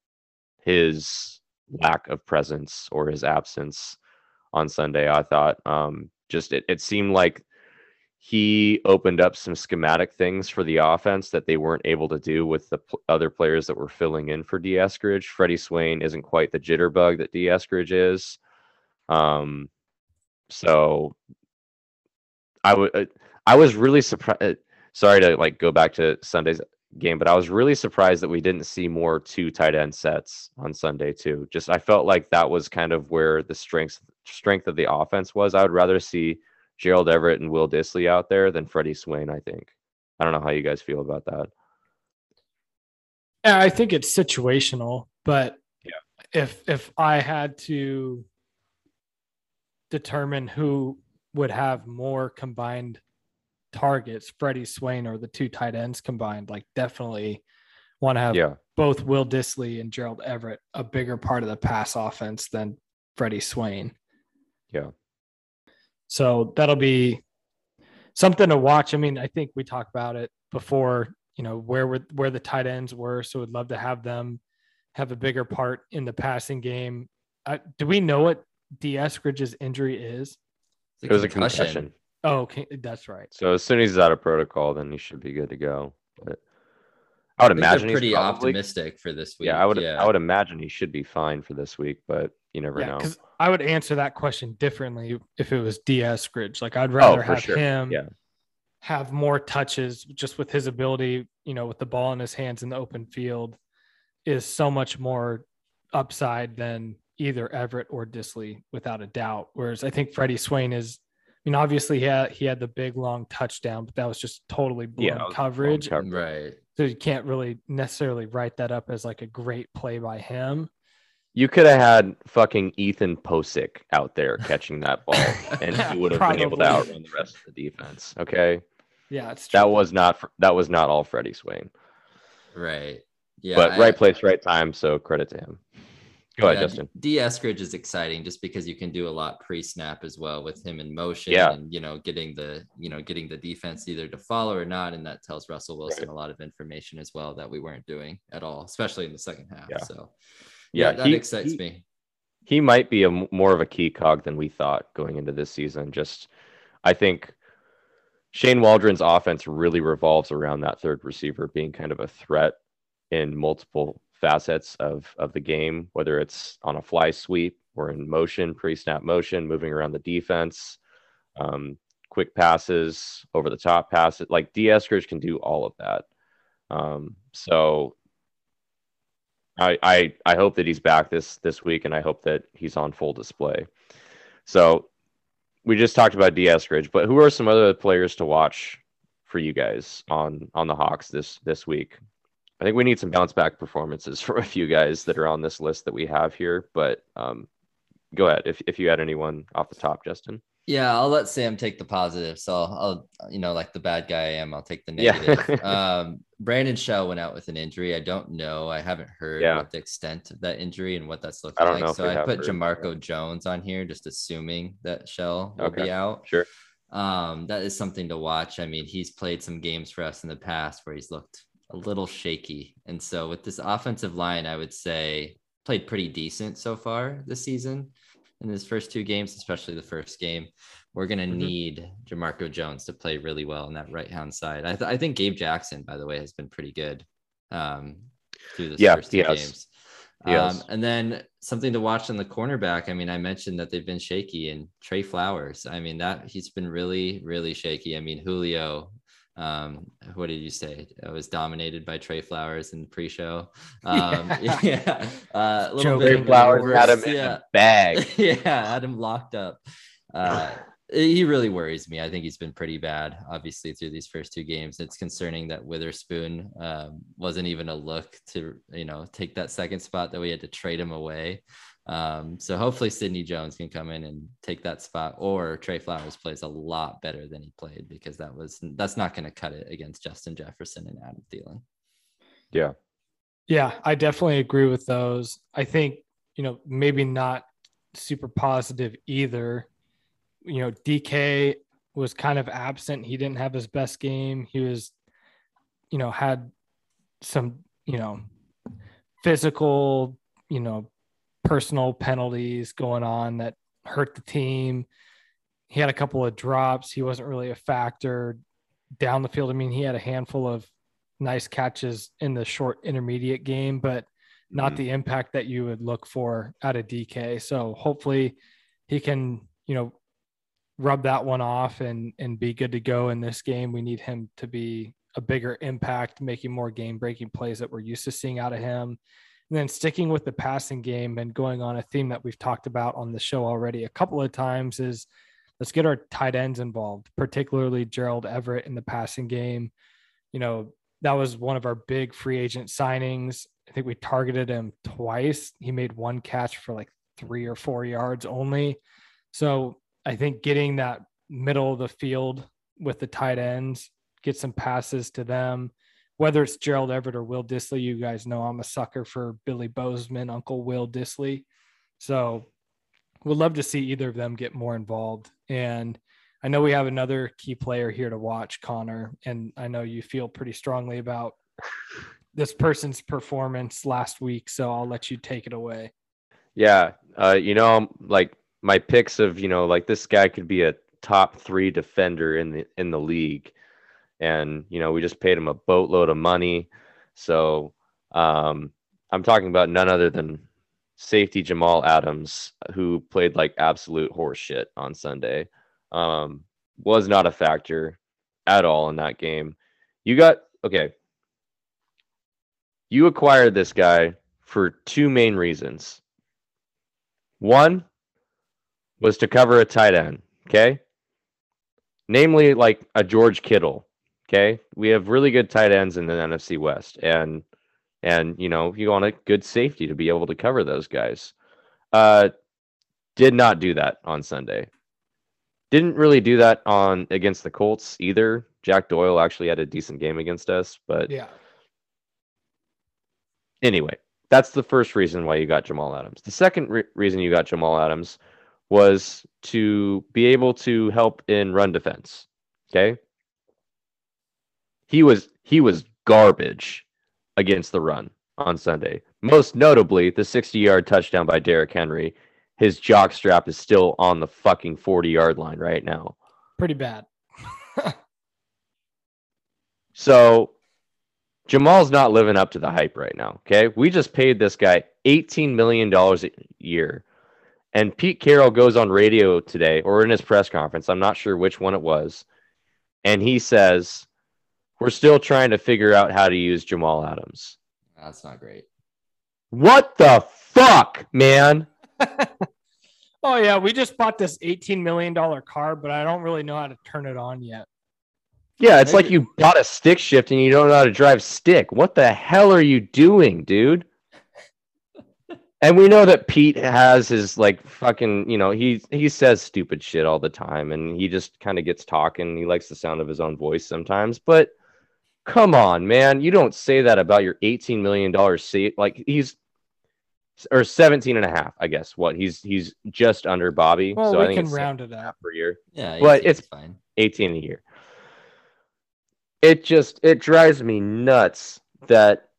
Speaker 1: his lack of presence or his absence on Sunday. I thought um, just it, it seemed like he opened up some schematic things for the offense that they weren't able to do with the other players that were filling in for Dee Eskridge. Freddie Swain isn't quite the jitterbug that Dee Eskridge is. Um, so I would I was really surprised. Sorry to like go back to Sunday's game, but I was really surprised that we didn't see more two tight end sets on Sunday too. Just I felt like that was kind of where the strength strength of the offense was. I would rather see Gerald Everett and Will Dissly out there than Freddie Swain. I think. I don't know how you guys feel about that.
Speaker 2: Yeah, I think it's situational, but
Speaker 1: Yeah.
Speaker 2: if if I had to determine who would have more combined targets, Freddie Swain or the two tight ends combined, like definitely want to have
Speaker 1: Yeah,
Speaker 2: both Will Dissly and Gerald Everett a bigger part of the pass offense than Freddie Swain.
Speaker 1: Yeah.
Speaker 2: So that'll be something to watch. I mean, I think we talked about it before, you know, where were where the tight ends were. So we'd love to have them have a bigger part in the passing game. Uh, do we know what Dee Eskridge's injury is?
Speaker 1: it was a concussion.
Speaker 2: Oh, okay, that's right.
Speaker 1: So as soon as he's out of protocol, then he should be good to go. But I would
Speaker 3: I think they're
Speaker 1: imagine he's
Speaker 3: pretty
Speaker 1: probably-
Speaker 3: optimistic for this week.
Speaker 1: Yeah, I would.
Speaker 3: Yeah.
Speaker 1: I would imagine he should be fine for this week, but you never
Speaker 2: Yeah,
Speaker 1: know.
Speaker 2: because I would answer that question differently if it was Dee Eskridge. Like I'd oh, rather
Speaker 1: Oh,
Speaker 2: have
Speaker 1: sure.
Speaker 2: him
Speaker 1: Yeah.
Speaker 2: have more touches just with his ability, you know, with the ball in his hands in the open field is so much more upside than either Everett or Dissly without a doubt. Whereas I think Freddie Swain is, I mean, obviously he had, he had the big long touchdown, but that was just totally blown
Speaker 1: Yeah, it was blown
Speaker 2: coverage.
Speaker 1: coverage.
Speaker 3: right.
Speaker 2: So you can't really necessarily write that up as like a great play by him.
Speaker 1: You could have had fucking Ethan Pocic out there catching that ball, and he would have been able to outrun the rest of the defense. Okay,
Speaker 2: Yeah, it's true.
Speaker 1: that was not that was not all Freddie Swain,
Speaker 3: Right. Yeah.
Speaker 1: but
Speaker 3: I-
Speaker 1: right place, right time. So credit to him. Go ahead, Justin.
Speaker 3: Dee Eskridge is exciting just because you can do a lot pre-snap as well with him in motion
Speaker 1: Yeah.
Speaker 3: and you know getting the you know getting the defense either to follow or not and that tells Russell Wilson
Speaker 1: Right.
Speaker 3: a lot of information as well that we weren't doing at all especially in the second half
Speaker 1: Yeah.
Speaker 3: so
Speaker 1: Yeah,
Speaker 3: that
Speaker 1: he-
Speaker 3: excites
Speaker 1: he-
Speaker 3: me
Speaker 1: he might be a more of a key cog than we thought going into this season. Just, I think Shane Waldron's offense really revolves around that third receiver being kind of a threat in multiple facets of of the game, whether it's on a fly sweep or in motion, pre-snap motion, moving around the defense, um, quick passes, over the top passes. Like Dee Eskridge can do all of that. Um, so I, I I hope that he's back this this week, and I hope that he's on full display. So we just talked about Dee Eskridge, but who are some other players to watch for you guys on on the Hawks this this week? I think we need some bounce back performances from a few guys that are on this list that we have here. But um, go ahead if if you had anyone off the top, Justin.
Speaker 3: Yeah I'll let Sam take the positive so I'll, I'll you know like the bad guy I am I'll take the
Speaker 1: Yeah.
Speaker 3: negative um Brandon Shell went out with an injury I don't know I haven't heard
Speaker 1: Yeah.
Speaker 3: what the extent of that injury and what that's looking like so I put
Speaker 1: heard,
Speaker 3: Jamarco Jones on here just assuming that Shell will
Speaker 1: Okay.
Speaker 3: be out
Speaker 1: Sure.
Speaker 3: um, that is something to watch. I mean, he's played some games for us in the past where he's looked a little shaky. And so with this offensive line, I would say played pretty decent so far this season in his first two games, especially the first game. We're going to
Speaker 1: Mhm.
Speaker 3: need Jamarco Jones to play really well on that right hand side. I, th- I think Gabe Jackson, by the way, has been pretty good um, through this
Speaker 1: Yeah,
Speaker 3: first two
Speaker 1: has.
Speaker 3: games.
Speaker 1: Has.
Speaker 3: Um, and then something to watch on the cornerback. I mean, I mentioned that they've been shaky and Tre Flowers. I mean, that he's been really, really shaky. I mean, Julio, um, what did you say? It was dominated by Tre Flowers in the pre-show. Um,
Speaker 2: Yeah.
Speaker 3: yeah. Uh, a little
Speaker 2: Joking.
Speaker 3: bit Tre
Speaker 1: Flowers
Speaker 3: nervous-
Speaker 1: had him in a bag.
Speaker 3: yeah, had him locked up. Uh, he really worries me. I think he's been pretty bad, obviously, through these first two games. It's concerning that Witherspoon um, wasn't even a look to, you know, take that second spot that we had to trade him away. Um, so hopefully Sidney Jones can come in and take that spot, or Tre Flowers plays a lot better than he played because that was that's not going to cut it against Justin Jefferson and Adam Thielen.
Speaker 1: Yeah.
Speaker 2: Yeah, I definitely agree with those. I think, you know, maybe not super positive either. You know, DK was kind of absent. He didn't have his best game. He was, you know, had some, you know, physical, you know, personal penalties going on that hurt the team. He had a couple of drops. He wasn't really a factor down the field. I mean, he had a handful of nice catches in the short intermediate game, but not
Speaker 1: Mhm.
Speaker 2: the impact that you would look for out of DK. So hopefully he can, you know, rub that one off and and be good to go in this game. We need him to be a bigger impact, making more game breaking plays that we're used to seeing out of him. And then sticking with the passing game and going on a theme that we've talked about on the show already a couple of times is let's get our tight ends involved, particularly Gerald Everett in the passing game. You know, that was one of our big free agent signings. I think we targeted him twice. He made one catch for like three or four yards only. So I think getting that middle of the field with the tight ends, get some passes to them, whether it's Gerald Everett or Will Dissly. You guys know I'm a sucker for Billy Bozeman, Uncle Will Dissly. So we'd love to see either of them get more involved. And I know we have another key player here to watch, Connor, and I know you feel pretty strongly about this person's performance last week. So I'll let you take it away.
Speaker 1: Yeah. Uh, you know, like my picks of, you know, like this guy could be a top three defender in the in the league. And, you know, we just paid him a boatload of money. So um I'm talking about none other than safety Jamal Adams, who played like absolute horse shit on Sunday. Um, was not a factor at all in that game. You got okay. You acquired this guy for two main reasons. One was to cover a tight end, okay? Namely, like a George Kittle, okay? We have really good tight ends in the NFC West, and and you know you want a good safety to be able to cover those guys. Uh, did not do that on Sunday. Didn't really do that on against the Colts either. Jack Doyle actually had a decent game against us, but
Speaker 2: Yeah.
Speaker 1: anyway, that's the first reason why you got Jamal Adams. The second re- reason you got Jamal Adams was to be able to help in run defense. Okay? He was he was garbage against the run on Sunday. Most notably, the 60-yard touchdown by Derrick Henry. His jock strap is still on the fucking 40-yard line right now.
Speaker 2: Pretty bad.
Speaker 1: So Jamal's not living up to the hype right now. Okay. We just paid this guy $18 million a year. And Pete Carroll goes on radio today or in his press conference. I'm not sure which one it was. And he says, We're still trying to figure out how to use Jamal Adams.
Speaker 3: That's not great.
Speaker 1: What the fuck, man?
Speaker 2: Oh yeah, we just bought this eighteen million dollar car, but I don't really know how to turn it on yet.
Speaker 1: Yeah, it's like you bought a stick shift and you don't know how to drive stick. What the hell are you doing, dude? and we know that Pete has his like fucking, you know, he he says stupid shit all the time and he just kind of gets talking. He likes the sound of his own voice sometimes, but come on, man, you don't say that about your 18 million dollar seat. Like he's or 17 and a half, I guess. What? He's he's just under Bobby.
Speaker 2: Well,
Speaker 1: so I
Speaker 2: we
Speaker 1: think
Speaker 2: can round it up.
Speaker 1: per year.
Speaker 3: Yeah,
Speaker 1: But it's-
Speaker 3: fine.
Speaker 1: 18 a year. It just it drives me nuts that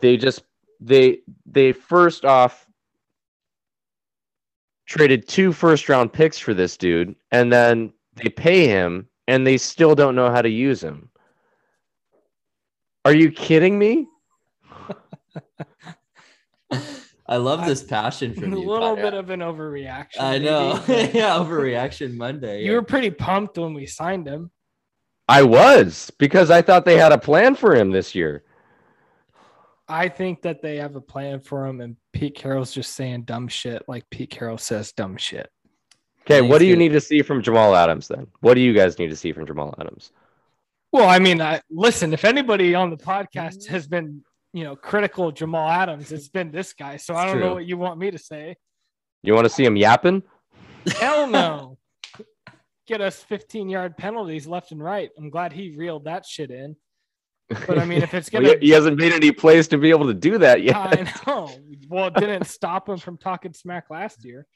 Speaker 1: they just they they first off traded two first round picks for this dude and then they pay him and they still don't know how to use him. Are you kidding me?
Speaker 3: I love this passion
Speaker 2: A
Speaker 3: from you.
Speaker 2: A little
Speaker 3: Connor.
Speaker 2: bit of an overreaction.
Speaker 3: I know. yeah, overreaction Monday.
Speaker 2: you were pretty pumped when we signed him.
Speaker 1: I was because I thought they had a plan for him this year.
Speaker 2: I think that they have a plan for him, and Pete Carroll's just saying dumb shit like Pete Carroll says dumb shit.
Speaker 1: Okay, what do you
Speaker 3: good.
Speaker 1: need to see from Jamal Adams then? What do you guys need to see from Jamal Adams?
Speaker 2: Well, I mean, I, listen, if anybody on the podcast has been, you know, critical Jamal Adams, it's been this guy. So I don't know what you want me to say.
Speaker 1: You want to see him yapping?
Speaker 2: Hell no. Get us 15 yard penalties left and right. I'm glad he reeled that shit in. But I mean, if it's gonna,
Speaker 1: he, he hasn't made any plays to be able to do that yet.
Speaker 2: I know. Well, it didn't stop him from talking smack last year.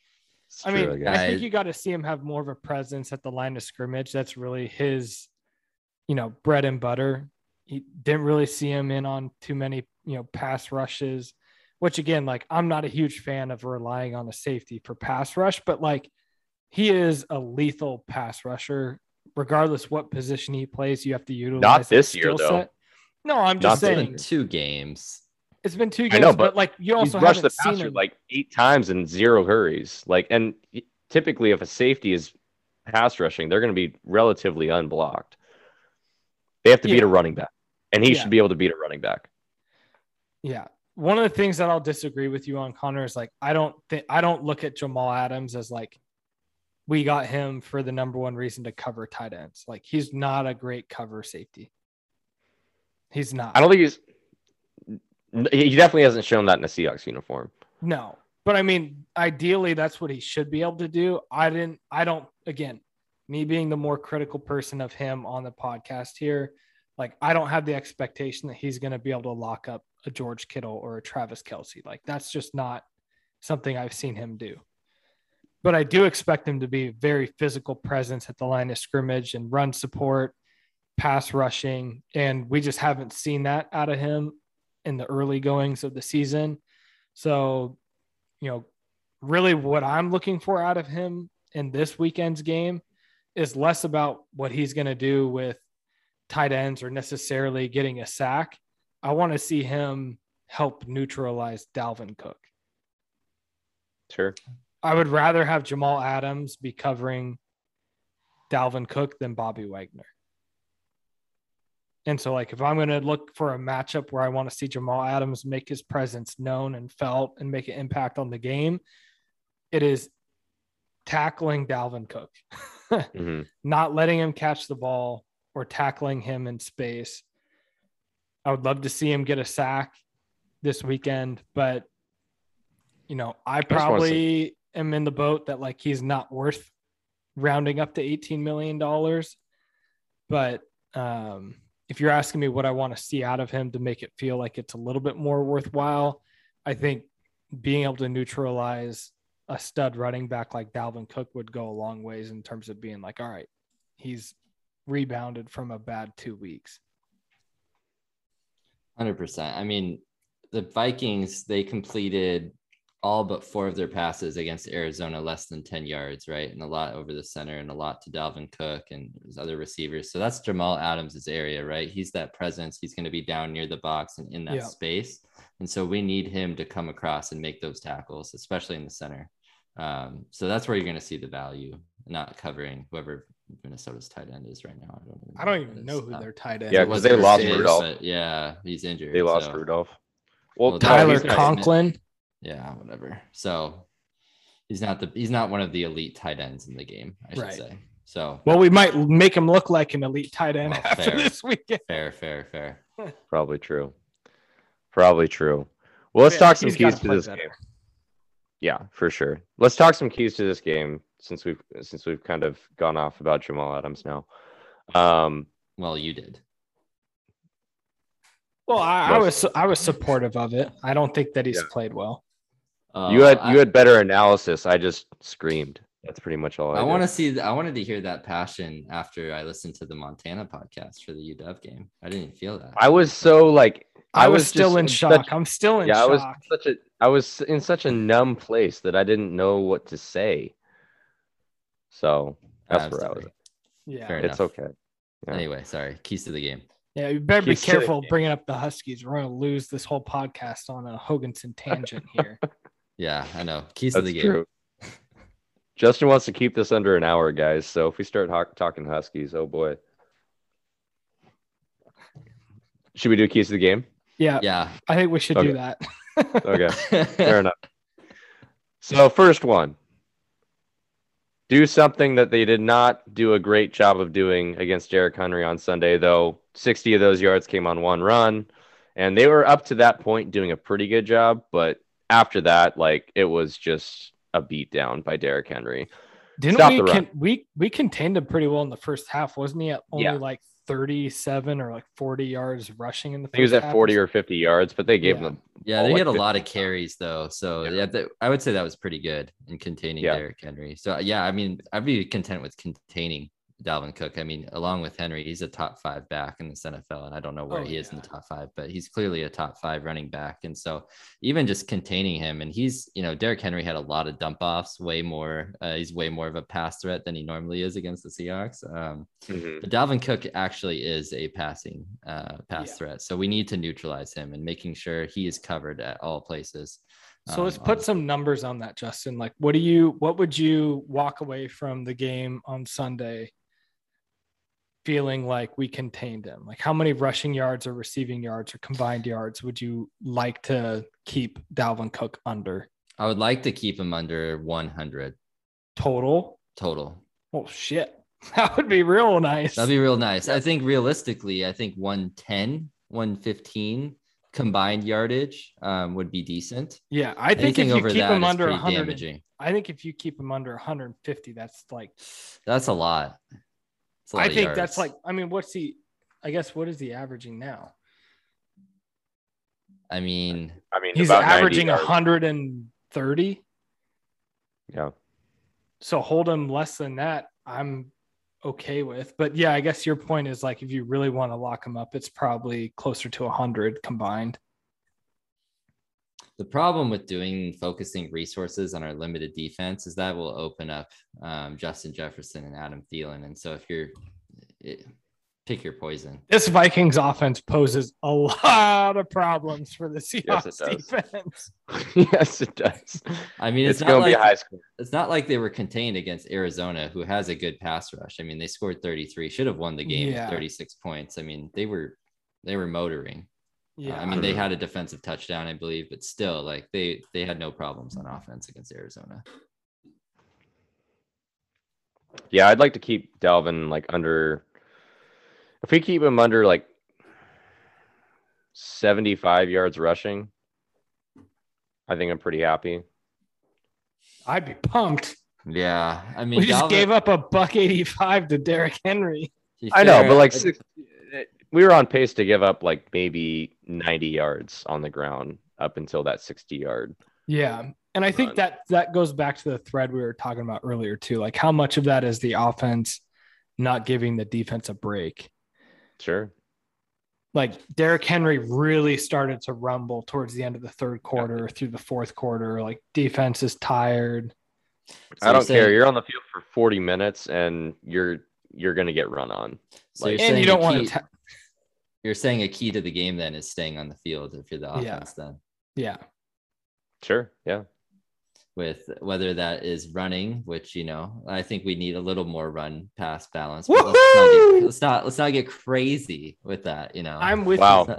Speaker 1: It's
Speaker 2: I
Speaker 1: true,
Speaker 2: mean. I think you got to see him have more of a presence at the line of scrimmage. That's really his, you know, bread and butter. He didn't really see him in on too many, you know, pass rushes, which again, like I'm not a huge fan of relying on a safety for pass rush, but like he is a lethal pass rusher. Regardless what position he plays, you have to utilize that
Speaker 1: this year,
Speaker 2: skill
Speaker 1: though.
Speaker 2: set. No, I'm just
Speaker 1: this
Speaker 3: It's
Speaker 2: saying
Speaker 3: two games.
Speaker 2: it's been two
Speaker 1: I
Speaker 2: games,
Speaker 1: know,
Speaker 2: but,
Speaker 1: but
Speaker 2: like you
Speaker 1: He's
Speaker 2: also
Speaker 1: rushed the
Speaker 2: haven't seen
Speaker 1: passer
Speaker 2: him.
Speaker 1: like eight times in zero hurries. Like, and typically, if a safety is pass rushing, they're going to be relatively unblocked. They have to beat a running back, and he
Speaker 2: Yeah.
Speaker 1: should be able to beat a running back.
Speaker 2: Yeah. One of the things that I'll disagree with you on Connor is like I don't think I don't look at Jamal Adams as like we got him for the number one reason to cover tight ends. Like he's not a great cover safety. He's not.
Speaker 1: I don't think he's. He definitely hasn't shown that in a Seahawks uniform.
Speaker 2: No. But I mean, ideally that's what he should be able to do. I didn't I don't again, me being the more critical person of him on the podcast here, like I don't have the expectation that he's going to be able to lock up a George Kittle or a Travis Kelce. Like that's just not something I've seen him do. But I do expect him to be a very physical presence at the line of scrimmage and run support, pass rushing, and we just haven't seen that out of him in the early goings of the season. So, you know, really what I'm looking for out of him in this weekend's game is less about what he's going to do with tight ends or necessarily getting a sack. I want to see him help neutralize Dalvin Cook.
Speaker 1: Sure.
Speaker 2: I would rather have Jamal Adams be covering Dalvin Cook than Bobby Wagner. And so, like, if I'm going to look for a matchup where I want to see Jamal Adams make his presence known and felt and make an impact on the game, it is tackling Dalvin Cook,
Speaker 1: hmm
Speaker 2: not letting him catch the ball or tackling him in space. I would love to see him get a sack this weekend, but you know, I probably am in the boat that like he's not worth rounding up to 18 million dollars. But um if you're asking me what I want to see out of him to make it feel like it's a little bit more worthwhile, I think being able to neutralize a stud running back like Dalvin Cook would go a long ways in terms of being like, all right, he's rebounded from a bad two weeks.
Speaker 3: Hundred percent. I mean, the Vikings they completed all but four of their passes against Arizona less than ten yards, right, and a lot over the center and a lot to Dalvin Cook and his other receivers. So that's Jamal Adams' area, right? He's that presence. He's going to be down near the box and in that
Speaker 2: Yeah.
Speaker 3: space, and so we need him to come across and make those tackles, especially in the center. Um, so that's where you're going to see the value, not covering whoever Minnesota's tight end is right now. I don't even
Speaker 2: I don't even know who
Speaker 3: Uh,
Speaker 2: their tight end
Speaker 1: Yeah,
Speaker 2: is.
Speaker 1: 'cause
Speaker 3: was
Speaker 1: they
Speaker 3: their
Speaker 1: lost
Speaker 3: save,
Speaker 1: Rudolph.
Speaker 3: Yeah, he's injured.
Speaker 1: They lost
Speaker 3: so-
Speaker 1: Rudolph. Well,
Speaker 3: Well,
Speaker 2: Tyler
Speaker 1: he's
Speaker 2: Conklin.
Speaker 3: Yeah, whatever. So he's not the he's not one of the elite tight ends in the game, I should
Speaker 2: Right.
Speaker 3: say. So
Speaker 2: Well, we might make him look like an elite tight end
Speaker 3: Well,
Speaker 2: after
Speaker 3: fair.
Speaker 2: this weekend.
Speaker 3: fair, fair, fair.
Speaker 1: Probably true. Probably true. Well, let's
Speaker 2: Yeah,
Speaker 1: talk some keys to
Speaker 2: play
Speaker 1: this
Speaker 2: better.
Speaker 1: game. Yeah, for sure. Let's talk some keys to this game since we've since we've kind of gone off about Jamal Adams now. Um,
Speaker 3: Well, you did.
Speaker 2: Well, I, I was I was supportive of it. I don't think that he's
Speaker 1: Yeah.
Speaker 2: played well.
Speaker 3: Uh,
Speaker 1: you had
Speaker 3: I,
Speaker 1: you had better analysis. I just screamed. That's pretty much all I,
Speaker 3: I want to see. I wanted to hear that passion after I listened to the Montana podcast for the UW game. I didn't feel that.
Speaker 1: I was so like
Speaker 2: I,
Speaker 1: I
Speaker 2: was,
Speaker 1: was
Speaker 2: still in
Speaker 1: in
Speaker 2: shock.
Speaker 1: such-
Speaker 2: I'm still in
Speaker 1: yeah, I was such a I was in such a numb place that I didn't know what to say. So that's
Speaker 3: I'm
Speaker 1: where I
Speaker 3: sorry.
Speaker 1: was.
Speaker 2: yeah.
Speaker 3: Fair
Speaker 1: It's
Speaker 3: enough.
Speaker 1: okay. Yeah.
Speaker 3: Anyway, sorry. Keys to the game.
Speaker 2: Yeah, you better be
Speaker 1: Keys to the
Speaker 2: careful bringing up the Huskies. We're going to lose this whole podcast on a Hoganson tangent here.
Speaker 3: Yeah, I know. Keys to the game.
Speaker 1: true. Justin wants to keep this under an hour, guys. So if we start ho- talking Huskies, oh boy. Should we do keys to the game?
Speaker 2: Yeah,
Speaker 3: Yeah.
Speaker 2: I think we should
Speaker 1: Okay.
Speaker 2: do that.
Speaker 1: Okay, fair enough. So first one, do something that they did not do a great job of doing against Derrick Henry on Sunday, though 60 of those yards came on one run. And they were up to that point doing a pretty good job, but after that, like it was just a beatdown by Derrick Henry.
Speaker 2: Didn't
Speaker 1: Stop
Speaker 2: we
Speaker 1: the
Speaker 2: con- we we contained him pretty well in the first half, wasn't he? At only
Speaker 1: Yeah.
Speaker 2: like 37 or like 40 yards rushing in the
Speaker 1: I he was
Speaker 2: first
Speaker 1: at
Speaker 2: half
Speaker 1: 40 or 50 yards, but they gave
Speaker 2: Yeah.
Speaker 1: him
Speaker 3: Yeah, they
Speaker 1: like
Speaker 3: had a lot of carries though, so
Speaker 1: Yeah.
Speaker 3: yeah, that, I would say that was pretty good in containing
Speaker 1: Yeah.
Speaker 3: Derrick Henry. So yeah, I mean, I'd be content with containing Dalvin Cook. I mean, along with Henry, he's a top five back in this NFL, and I don't know where
Speaker 2: Oh,
Speaker 3: he is in the top five, but he's clearly a top five running back. And so even just containing him, and he's you know Derrick Henry had a lot of dump offs, way more. Uh, he's way more of a pass threat than he normally is against the Seahawks. Um,
Speaker 1: Mhm.
Speaker 3: but Dalvin Cook actually is a passing uh, pass
Speaker 2: Yeah.
Speaker 3: threat, so we need to neutralize him and making sure he is covered at all places.
Speaker 2: So let's
Speaker 3: Um,
Speaker 2: put some numbers on that, Justin. Like, what do you, what would you walk away from the game on Sunday feeling like we contained him? Like, how many rushing yards or receiving yards or combined yards would you like to keep Dalvin Cook under
Speaker 3: I would like to keep him under 100
Speaker 2: total?
Speaker 3: total.
Speaker 2: Oh shit, that would be real nice.
Speaker 3: That'd be real nice. I think realistically, I think 110, 115 combined yardage um, would be decent.
Speaker 2: yeah, I think
Speaker 3: Anything
Speaker 2: if you keep him under 100,
Speaker 3: damaging.
Speaker 2: I think if you keep him under 150, that's like
Speaker 3: That's a lot. It's a lot
Speaker 2: I
Speaker 3: of
Speaker 2: think that's like I mean, what's he? I guess what is he averaging now?
Speaker 3: I mean,
Speaker 1: I mean,
Speaker 2: He's
Speaker 1: about
Speaker 2: averaging
Speaker 1: yards.
Speaker 2: 130.
Speaker 1: Yeah.
Speaker 2: So hold him less than that. I'm okay with. But yeah, I guess your point is like if you really want to lock him up, it's probably closer to 100 combined.
Speaker 3: The problem with doing focusing resources on our limited defense is that will open up um, Justin Jefferson and Adam Thielen. And so if you're it, pick your poison,
Speaker 2: This Vikings offense poses a lot of problems for the
Speaker 1: Yes,
Speaker 2: Seahawks
Speaker 1: does.
Speaker 2: defense.
Speaker 1: yes, it does.
Speaker 3: I mean,
Speaker 1: It's,
Speaker 3: it's,
Speaker 1: going
Speaker 3: not
Speaker 1: to be
Speaker 3: like
Speaker 1: high school.
Speaker 3: it's not like they were contained against Arizona, who has a good pass rush. I mean, they scored 33, should have won the game
Speaker 2: Yeah.
Speaker 3: with 36 points. I mean, they were they were motoring. Uh,
Speaker 2: Yeah.
Speaker 3: I mean, they had a defensive touchdown, I believe, but still, like they they had no problems on offense against Arizona.
Speaker 1: Yeah, I'd like to keep Dalvin like under. If we keep him under like 75 yards rushing, I think I'm pretty happy.
Speaker 2: I'd be pumped.
Speaker 3: Yeah, I mean,
Speaker 2: We just
Speaker 3: Dalvin-
Speaker 2: gave up a buck 85 to Derrick Henry.
Speaker 1: I know, but like six, we were on pace to give up like maybe 90 yards on the ground up until that 60 yard.
Speaker 2: Yeah. And I think that that goes back to the thread we were talking about earlier too. Like how much of that is the offense not giving the defense a break?
Speaker 1: Sure.
Speaker 2: Like Derrick Henry really started to rumble towards the end of the third quarter through the fourth quarter. Like defense is tired.
Speaker 3: so
Speaker 1: I don't care. You're on the field for 40 minutes and you're you're gonna get run on.
Speaker 3: So
Speaker 1: like-
Speaker 3: you're
Speaker 2: and you don't want to.
Speaker 3: You're saying a key to the game then is staying on the field if you're the
Speaker 2: Yeah.
Speaker 3: offense then.
Speaker 2: yeah.
Speaker 1: Sure. Yeah.
Speaker 3: With whether that is running, which you know, I think we need a little more run pass balance. Let's not, get, let's not let's not get crazy with that, you know.
Speaker 2: I'm with
Speaker 1: Wow.
Speaker 2: you.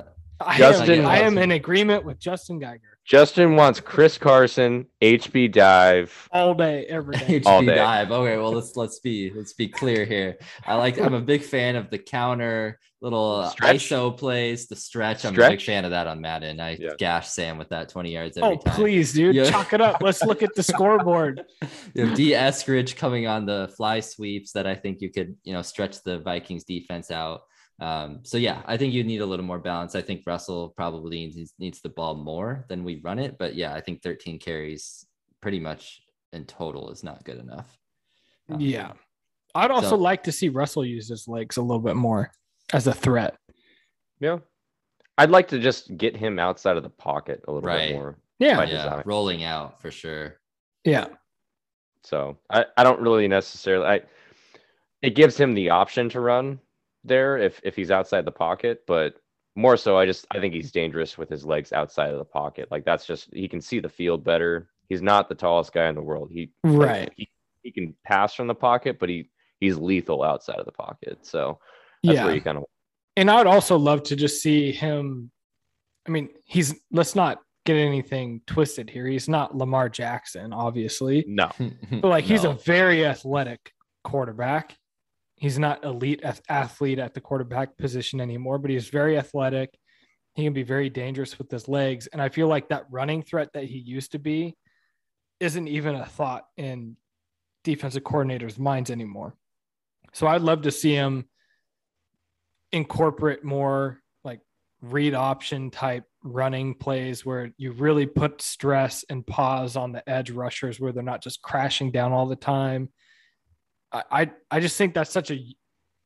Speaker 2: I,
Speaker 1: Justin-
Speaker 2: am, I am in agreement with Justin Geiger
Speaker 1: Justin wants Chris Carson, HB dive.
Speaker 2: all day, every day.
Speaker 3: HB
Speaker 1: All day.
Speaker 3: dive. Okay, well let's let's be let's be clear here. I like I'm a big fan of the counter little
Speaker 1: Stretch.
Speaker 3: ISO plays, the stretch. I'm a big fan of that on Madden. I
Speaker 1: Yeah.
Speaker 3: gash Sam with that 20 yards oh, every
Speaker 2: Oh,
Speaker 3: time.
Speaker 2: please, dude.
Speaker 3: Yeah.
Speaker 2: Chalk it up. Let's look at the scoreboard.
Speaker 3: you have Dee Eskridge coming on the fly sweeps that I think you could, you know, stretch the Vikings defense out. Um, so yeah, I think you need a little more balance. I think Russell probably needs, needs the ball more than we run it, but yeah, I think 13 carries pretty much in total is not good enough. Um,
Speaker 2: Yeah. I'd also
Speaker 3: So-
Speaker 2: like to see Russell use his legs a little bit more as a threat.
Speaker 1: Yeah. I'd like to just get him outside of the pocket a little
Speaker 3: Right.
Speaker 1: bit more.
Speaker 2: Yeah.
Speaker 3: Yeah, rolling out for sure.
Speaker 2: Yeah.
Speaker 1: So I, I don't really necessarily I it gives him the option to run there if if he's outside the pocket, but more so I just I think he's dangerous with his legs outside of the pocket. Like that's just he can see the field better. He's not the tallest guy in the world. He like,
Speaker 2: Right.
Speaker 1: he, he can pass from the pocket, but he he's lethal outside of the pocket. So that's
Speaker 2: yeah.
Speaker 1: where you kind of
Speaker 2: And I would also love to just see him. I mean, he's let's not get anything twisted here. He's not Lamar Jackson, obviously,
Speaker 1: no.
Speaker 2: but like he's
Speaker 3: No.
Speaker 2: a very athletic quarterback. He's not elite athlete at the quarterback position anymore, but he's very athletic. He can be very dangerous with his legs. And I feel like that running threat that he used to be isn't even a thought in defensive coordinators' minds anymore. So I'd love to see him incorporate more like read option type running plays where you really put stress and pause on the edge rushers where they're not just crashing down all the time. I I, just think that's such a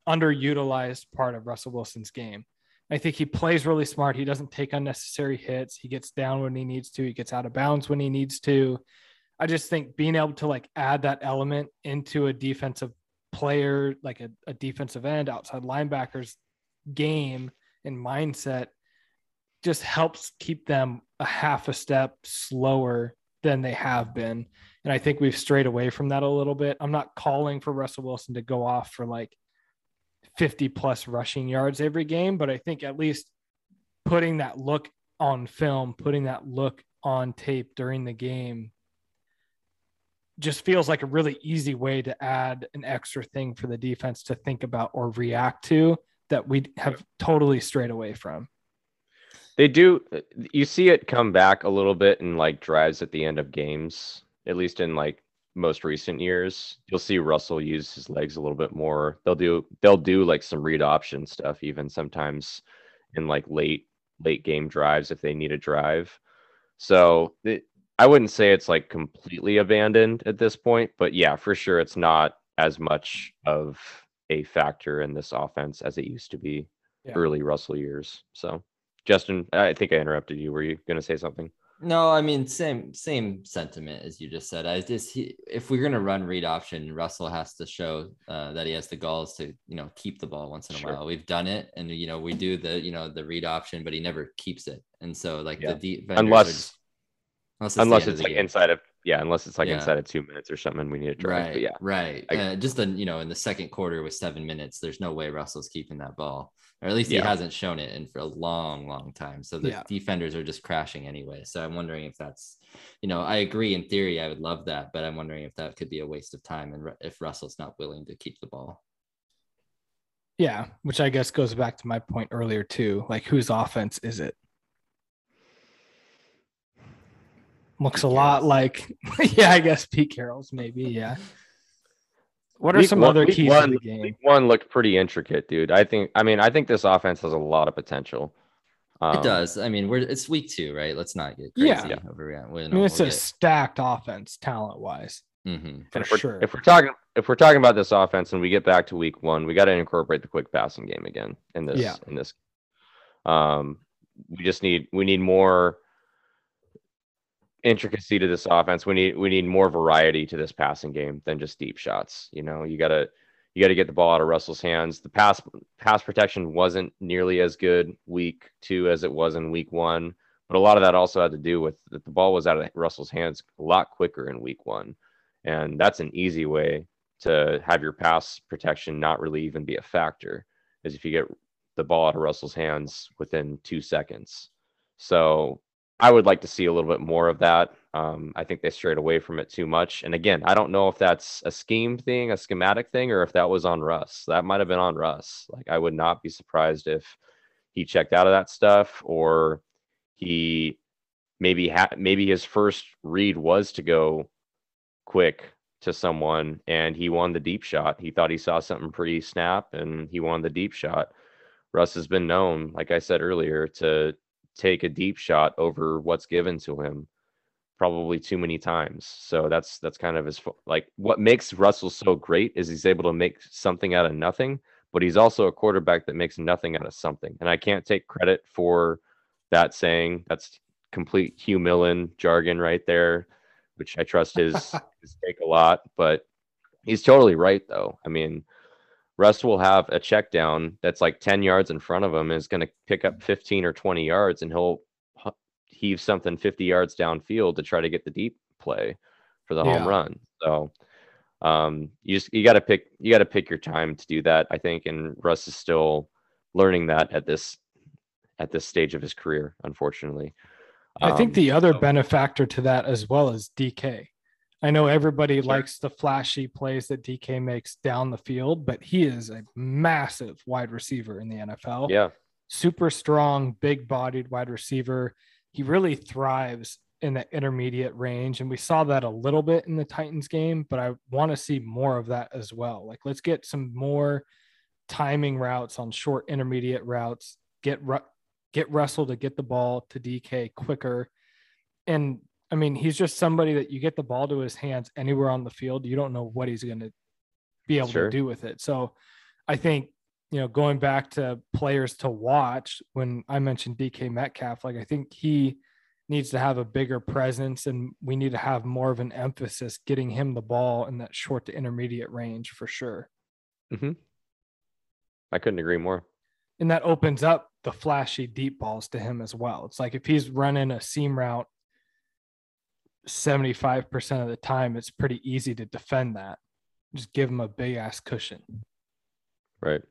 Speaker 2: underutilized part of Russell Wilson's game. I think he plays really smart. He doesn't take unnecessary hits. He gets down when he needs to. He gets out of bounds when he needs to. I just think being able to like add that element into a defensive player, like a, a defensive end, outside linebackers game and mindset just helps keep them a half a step slower than they have been. And I think we've strayed away from that a little bit. I'm not calling for Russell Wilson to go off for like 50 plus rushing yards every game, but I think at least putting that look on film, putting that look on tape during the game just feels like a really easy way to add an extra thing for the defense to think about or react to that we have totally strayed away from.
Speaker 1: They do. You see it come back a little bit in like drives at the end of games, at least in like most recent years. You'll see Russell use his legs a little bit more. They'll do they'll do like some read option stuff even sometimes in like late late game drives if they need a drive. So it, I wouldn't say it's like completely abandoned at this point, but yeah, for sure it's not as much of a factor in this offense as it used to be yeah. early Russell years. So, Justin, I think I interrupted you. Were you going to say something?
Speaker 3: No, I mean same same sentiment as you just said. I just he, if we're gonna run read option, Russell has to show uh, that he has the goals to you know keep the ball once in a sure. while. We've done it, and you know we do the you know the read option, but he never keeps it. And so like yeah. the deep
Speaker 1: unless just, unless, unless it's like inside of yeah, unless it's like yeah. inside of two minutes or something, we need to drive.
Speaker 3: Right,
Speaker 1: but yeah,
Speaker 3: right. I, uh, just then, you know, in the second quarter with seven minutes, there's no way Russell's keeping that ball, or at least he yeah. hasn't shown it in for a long, long time. So the yeah. defenders are just crashing anyway. So I'm wondering if that's, you know, I agree in theory, I would love that, but I'm wondering if that could be a waste of time and if Russell's not willing to keep the ball.
Speaker 2: Yeah, which I guess goes back to my point earlier too. Like, whose offense is it? looks a lot like yeah i guess pete carroll's maybe yeah what are week some one, other keys one, the game?
Speaker 1: one looked pretty intricate dude. I think i mean i think this offense has a lot of potential.
Speaker 3: Um, it does. I mean we're it's week two right? Let's not get crazy yeah.
Speaker 2: over I mean, it's we'll a get... stacked offense talent wise
Speaker 3: mm-hmm.
Speaker 1: for if sure. if we're talking if we're talking about this offense and we get back to week one we got to incorporate the quick passing game again in this yeah. in this. Um we just need we need more intricacy to this offense. We need we need more variety to this passing game than just deep shots. You know, you gotta you gotta get the ball out of Russell's hands. The pass pass protection wasn't nearly as good week two as it was in week one, but a lot of that also had to do with that the ball was out of Russell's hands a lot quicker in week one, and that's an easy way to have your pass protection not really even be a factor, is if you get the ball out of Russell's hands within two seconds. So I would like to see a little bit more of that. Um, I think they strayed away from it too much. And again, I don't know if that's a scheme thing, a schematic thing, or if that was on Russ. That might have been on Russ. Like I would not be surprised if he checked out of that stuff or he maybe had maybe his first read was to go quick to someone and he won the deep shot. He thought he saw something pretty snap and he won the deep shot. Russ has been known, like I said earlier, to take a deep shot over what's given to him probably too many times. So that's that's kind of his like what makes Russell so great is he's able to make something out of nothing, but he's also a quarterback that makes nothing out of something. And I can't take credit for that saying. That's complete Hugh Millen jargon right there, which I trust his his take a lot, but he's totally right though. I mean, Russ will have a check down that's like 10 yards in front of him is going to pick up 15 or 20 yards and he'll heave something 50 yards downfield to try to get the deep play for the yeah. home run. So um, you just you got to pick you got to pick your time to do that I think and Russ is still learning that at this at this stage of his career unfortunately.
Speaker 2: I think um, the other so. benefactor to that as well is DK. I know everybody sure. likes the flashy plays that DK makes down the field, but he is a massive wide receiver in the NFL.
Speaker 1: Yeah.
Speaker 2: super strong, big bodied wide receiver. He really thrives in the intermediate range. And we saw that a little bit in the Titans game, but I want to see more of that as well. Like, let's get some more timing routes on short intermediate routes, get, get Russell to get the ball to DK quicker. And I mean, he's just somebody that you get the ball to his hands anywhere on the field. You don't know what he's going to be able sure. to do with it. So I think, you know, going back to players to watch when I mentioned DK Metcalf, like I think he needs to have a bigger presence and we need to have more of an emphasis getting him the ball in that short to intermediate range for sure.
Speaker 1: Mm-hmm. I couldn't agree more.
Speaker 2: And that opens up the flashy deep balls to him as well. It's like if he's running a seam route 75% of the time, it's pretty easy to defend that. Just give them a big ass cushion.
Speaker 1: Right.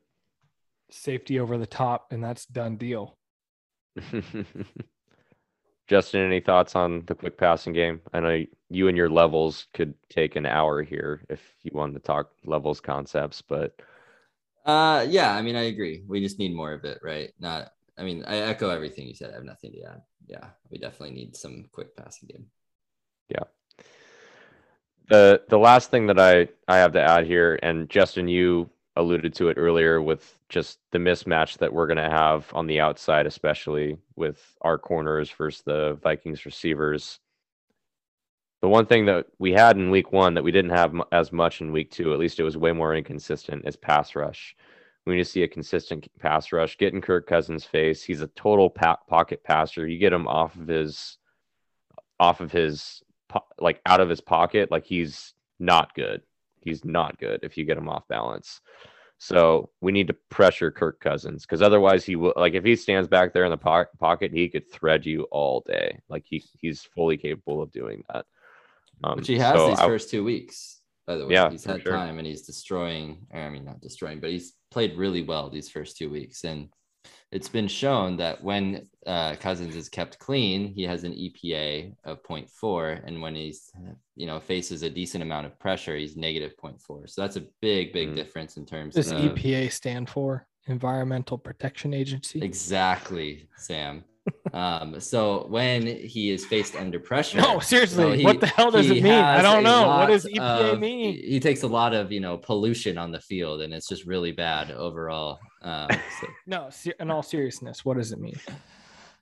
Speaker 2: Safety over the top, and that's done deal.
Speaker 1: Justin, any thoughts on the quick passing game? I know you and your levels could take an hour here if you wanted to talk levels concepts, but
Speaker 3: uh yeah, I mean I agree. We just need more of it, right? Not I mean, I echo everything you said. I have nothing to add. Yeah, we definitely need some quick passing game.
Speaker 1: Yeah. The the last thing that I I have to add here, and Justin, you alluded to it earlier with just the mismatch that we're going to have on the outside, especially with our corners versus the Vikings receivers. The one thing that we had in week one that we didn't have as much in week two, at least it was way more inconsistent, is pass rush. We need to see a consistent pass rush. Get in Kirk Cousins' face. He's a total pa- pocket passer. You get him off of his, off of his, like out of his pocket, like he's not good he's not good if you get him off balance. So we need to pressure Kirk Cousins because otherwise he will like if he stands back there in the po- pocket, he could thread you all day. Like he he's fully capable of doing that.
Speaker 3: Um, Which he has so these I, first two weeks. By the way, yeah, he's had sure. time and he's destroying. I mean, not destroying, but he's played really well these first two weeks. And it's been shown that when uh, Cousins is kept clean, he has an EPA of 0.4, and when he's you know faces a decent amount of pressure, he's negative 0.4. So that's a big, big mm. difference in terms.
Speaker 2: Does
Speaker 3: of
Speaker 2: EPA stand for Environmental Protection Agency?
Speaker 3: Exactly, Sam. Um, so when he is faced under pressure,
Speaker 2: no, seriously, he, what the hell does it mean? I don't know. What does EPA
Speaker 3: of,
Speaker 2: mean?
Speaker 3: He takes a lot of you know pollution on the field, and it's just really bad overall. Um,
Speaker 2: so. no, in all seriousness, what does it mean?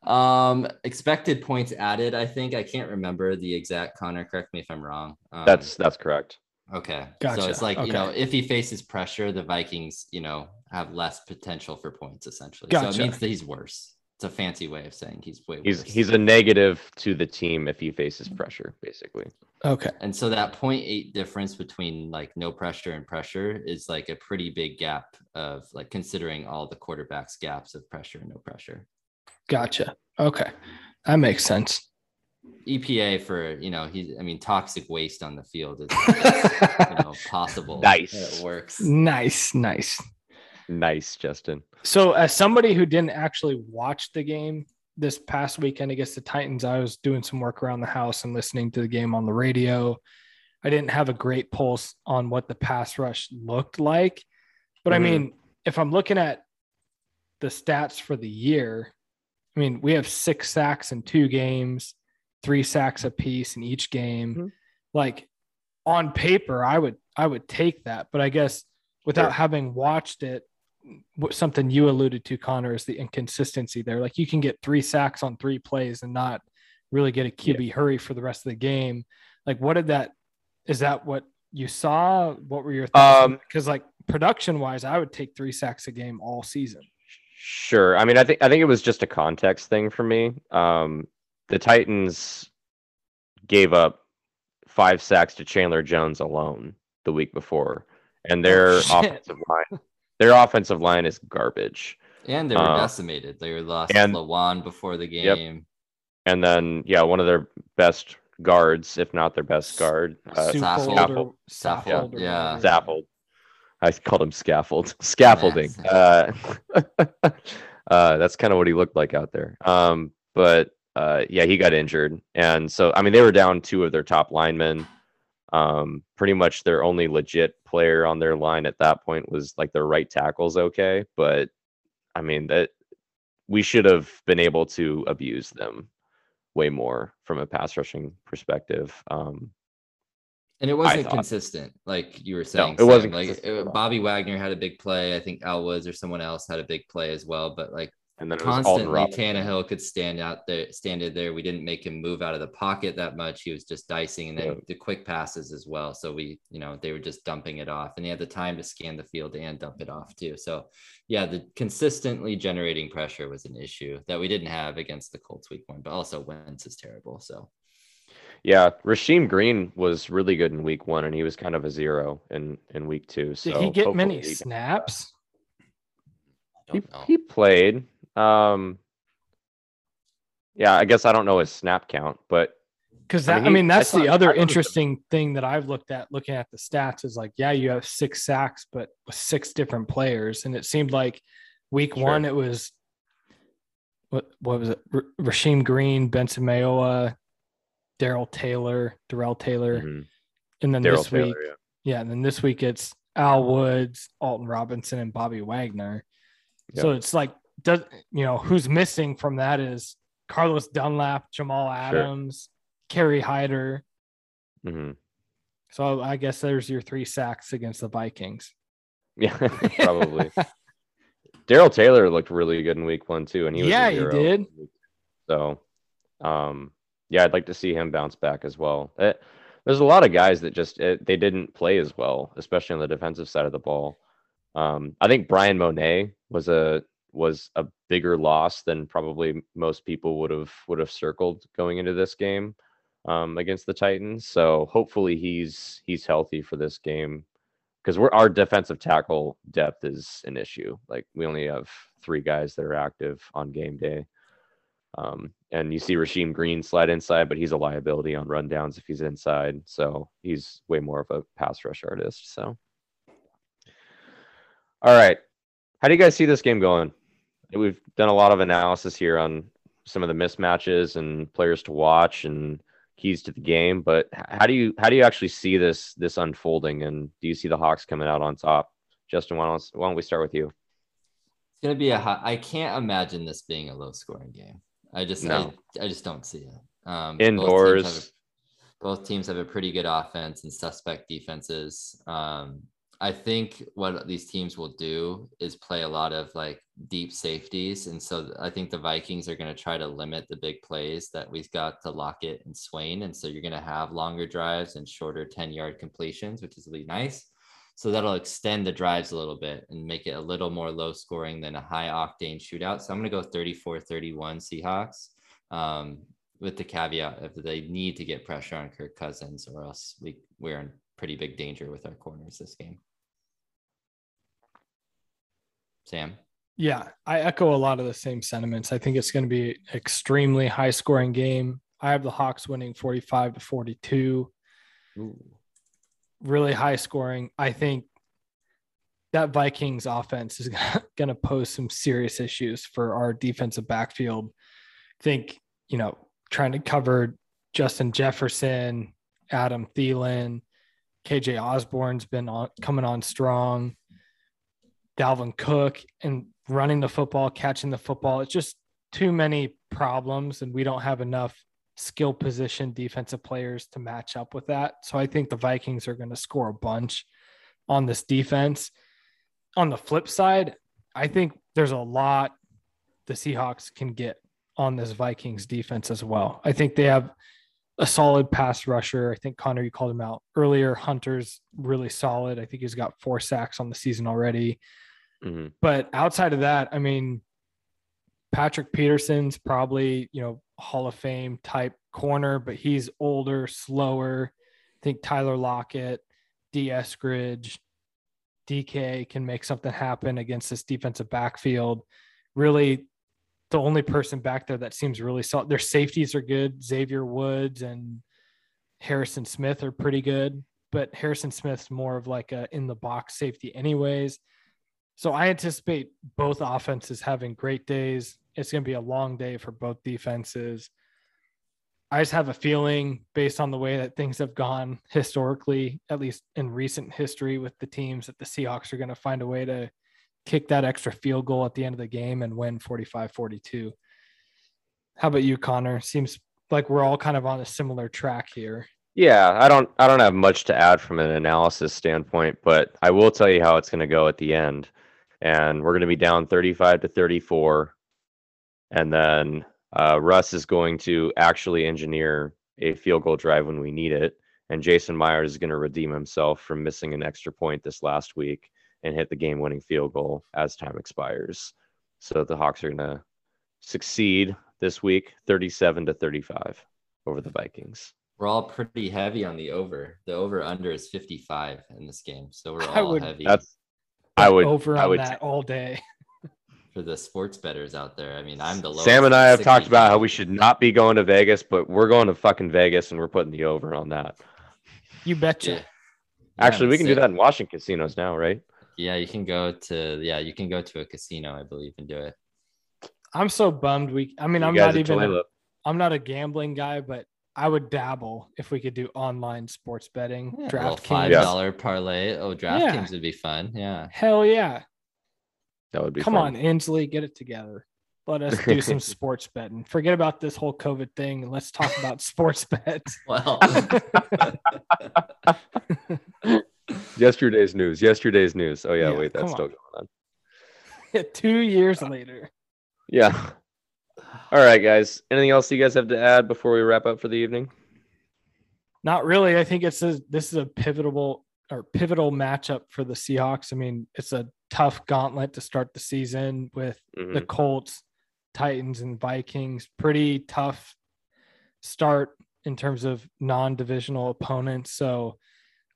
Speaker 3: Um, expected points added. I think I can't remember the exact. Connor, correct me if I'm wrong. Um,
Speaker 1: that's that's correct.
Speaker 3: Okay, gotcha. so it's like okay. you know, if he faces pressure, the Vikings, you know, have less potential for points essentially. Gotcha. So it means that he's worse. It's a fancy way of saying he's way
Speaker 1: he's
Speaker 3: worse.
Speaker 1: he's a negative to the team if he faces mm-hmm. pressure, basically.
Speaker 2: Okay.
Speaker 3: And so that 0.8 difference between like no pressure and pressure is like a pretty big gap of like considering all the quarterbacks gaps of pressure and no pressure.
Speaker 2: Gotcha. Okay. That makes sense.
Speaker 3: EPA for you know he I mean toxic waste on the field is you know possible.
Speaker 1: Nice.
Speaker 3: It works.
Speaker 2: Nice, nice.
Speaker 1: Nice, Justin.
Speaker 2: So as somebody who didn't actually watch the game this past weekend against the Titans, I was doing some work around the house and listening to the game on the radio. I didn't have a great pulse on what the pass rush looked like. But mm-hmm. I mean, if I'm looking at the stats for the year, I mean, we have six sacks in two games, three sacks apiece in each game. Mm-hmm. Like on paper, I would I would take that, but I guess without sure. having watched it, something you alluded to, Connor, is the inconsistency there. Like you can get three sacks on three plays and not really get a QB yeah. hurry for the rest of the game. Like, what did that? Is that what you saw? What were your thoughts? Um, because like production wise, I would take three sacks a game all season.
Speaker 1: Sure. I mean, I think I think it was just a context thing for me. Um, the Titans gave up five sacks to Chandler Jones alone the week before, and their oh, offensive line their offensive line is garbage.
Speaker 3: And they were uh, decimated. They were lost and, Lewan before the game. Yep.
Speaker 1: And then yeah, one of their best guards, if not their best guard,
Speaker 3: uh, Saffold. Saffold. Yeah.
Speaker 1: Saffold. I called him scaffold. Scaffolding. Uh, uh, that's kind of what he looked like out there. Um, but uh, yeah, he got injured, and so I mean they were down two of their top linemen. Um, pretty much their only legit player on their line at that point was like their right tackle's okay, but I mean that we should have been able to abuse them way more from a pass rushing perspective. Um,
Speaker 3: and it wasn't consistent, like you were saying.
Speaker 1: No, it wasn't
Speaker 3: like it, Bobby Wagner had a big play. I think Al Woods or someone else had a big play as well. But like
Speaker 1: and then
Speaker 3: constantly Tannehill could stand out there, standed there. We didn't make him move out of the pocket that much. He was just dicing and then yeah. the quick passes as well. So we, you know, they were just dumping it off and he had the time to scan the field and dump it off too. So yeah, the consistently generating pressure was an issue that we didn't have against the Colts week one, but also Wentz is terrible. So
Speaker 1: yeah, Rasheem Green was really good in week one and he was kind of a zero in, in week two. So
Speaker 2: did he get many snaps?
Speaker 1: He, he played. Um, yeah, I guess I don't know his snap count, but
Speaker 2: because that I mean, I mean that's I the other interesting thing that I've looked at looking at the stats is like, yeah, you have six sacks, but with six different players, and it seemed like week sure. one it was what what was it? R- Rasheem Green, Benson Mayowa, Darrell Taylor, Darrell Taylor, mm-hmm. and then Darrell this Taylor, week, yeah. yeah, and then this week it's Al Woods, Alton Robinson, and Bobby Wagner. Yeah. So it's like does you know who's missing from that is Carlos Dunlap, Jamal Adams, sure. Kerry Hyder.
Speaker 1: Mm-hmm.
Speaker 2: So I guess there's your three sacks against the Vikings.
Speaker 1: Yeah, probably. Darrell Taylor looked really good in week one too, and he
Speaker 2: yeah, he did.
Speaker 1: So, um, yeah, I'd like to see him bounce back as well. It, eh, there's a lot of guys that just it, eh, they didn't play as well, especially on the defensive side of the ball. Um, I think Bryan Mone was a was a bigger loss than probably most people would have would have circled going into this game um, against the Titans. So hopefully he's he's healthy for this game because we're our defensive tackle depth is an issue. Like we only have three guys that are active on game day. Um, and you see Rasheem Green slide inside, but he's a liability on rundowns if he's inside. So he's way more of a pass rush artist. So, all right, how do you guys see this game going? We've done a lot of analysis here on some of the mismatches and players to watch and keys to the game. But how do you how do you actually see this this unfolding? And do you see the Hawks coming out on top? Justin, why don't, why don't we start with you?
Speaker 3: It's gonna be a high, I can't imagine this being a low scoring game. I just no. I, I just don't see it. Um,
Speaker 1: Indoors.
Speaker 3: Both teams, a, both teams, have a pretty good offense and suspect defenses. Um, I think what these teams will do is play a lot of like deep safeties. And so I think the Vikings are going to try to limit the big plays that we've got to Lockett and Swain. And so you're going to have longer drives and shorter 10 yard completions, which is really nice. So that'll extend the drives a little bit and make it a little more low scoring than a high octane shootout. So I'm going to go 34 31 Seahawks um, with the caveat of they need to get pressure on Kirk Cousins or else we, we're in pretty big danger with our corners this game. Sam?
Speaker 2: Yeah, I echo a lot of the same sentiments. I think it's going to be an extremely high scoring game. I have the Hawks winning 45 to 42. Ooh. Really high scoring. I think that Vikings offense is going to pose some serious issues for our defensive backfield. I think, you know, trying to cover Justin Jefferson, Adam Thielen, KJ Osborn's been on coming on strong. Dalvin Cook and running the football, catching the football. It's just too many problems, and we don't have enough skill position defensive players to match up with that. So I think the Vikings are going to score a bunch on this defense. On the flip side, I think there's a lot the Seahawks can get on this Vikings defense as well. I think they have a solid pass rusher. I think Connor, you called him out earlier. Hunter's really solid. I think he's got four sacks on the season already. Mm-hmm. But outside of that, I mean, Patrick Peterson's probably, you know, Hall of Fame type corner, but he's older, slower. I think Tyler Lockett, Dee Eskridge, DK can make something happen against this defensive backfield. Really, the only person back there that seems really solid. Their safeties are good. Xavier Woods and Harrison Smith are pretty good, but Harrison Smith's more of like a in the box safety, anyways. So I anticipate both offenses having great days. It's going to be a long day for both defenses. I just have a feeling based on the way that things have gone historically, at least in recent history with the teams, that the Seahawks are going to find a way to kick that extra field goal at the end of the game and win 45-42. How about you, Connor? Seems like we're all kind of on a similar track here.
Speaker 1: Yeah, I don't I don't have much to add from an analysis standpoint, but I will tell you how it's going to go at the end. And we're going to be down 35 to 34. And then uh, Russ is going to actually engineer a field goal drive when we need it. And Jason Myers is going to redeem himself from missing an extra point this last week and hit the game winning field goal as time expires. So the Hawks are going to succeed this week 37 to 35 over the Vikings.
Speaker 3: We're all pretty heavy on the over. The over under is 55 in this game. So we're
Speaker 2: I
Speaker 3: all
Speaker 2: would-
Speaker 3: heavy
Speaker 1: That's I would
Speaker 2: over
Speaker 1: I
Speaker 2: on
Speaker 1: would
Speaker 2: that all day.
Speaker 3: for the sports betters out there. I mean, I'm the lowest.
Speaker 1: Sam and I have talked about how we should not be going to Vegas, but we're going to fucking Vegas and we're putting the over on that.
Speaker 2: You betcha.
Speaker 3: Yeah.
Speaker 1: Actually,
Speaker 3: Yeah,
Speaker 1: we can do that in Washington casinos now, right?
Speaker 3: Yeah, you can go to yeah, you can go to a casino, I believe, and do it.
Speaker 2: I'm so bummed. We. I mean,
Speaker 1: You
Speaker 2: I'm not even. A,
Speaker 1: Tulalip.
Speaker 2: I'm not a gambling guy, but I would dabble if we could do online sports betting.
Speaker 3: Yeah, a
Speaker 2: DraftKings.
Speaker 3: five dollar parlay. Oh, DraftKings
Speaker 2: Yeah.
Speaker 3: would be fun. Yeah.
Speaker 2: Hell yeah!
Speaker 1: That would be
Speaker 2: Come
Speaker 1: fun.
Speaker 2: on, Inslee, get it together. Let us do some sports betting. Forget about this whole COVID thing and let's talk about sports bets.
Speaker 3: Well,
Speaker 1: Yesterday's news. Yesterday's news. Oh yeah,
Speaker 2: Yeah,
Speaker 1: wait, that's still
Speaker 2: on.
Speaker 1: going on.
Speaker 2: Two years later.
Speaker 1: Yeah. All right, guys. Anything else you guys have to add before we wrap up for the evening?
Speaker 2: Not really. I think it's a this is a pivotal or pivotal matchup for the Seahawks. I mean, it's a tough gauntlet to start the season with the
Speaker 1: Mhm.
Speaker 2: Colts, Titans, and Vikings. Pretty tough start in terms of non-divisional opponents. So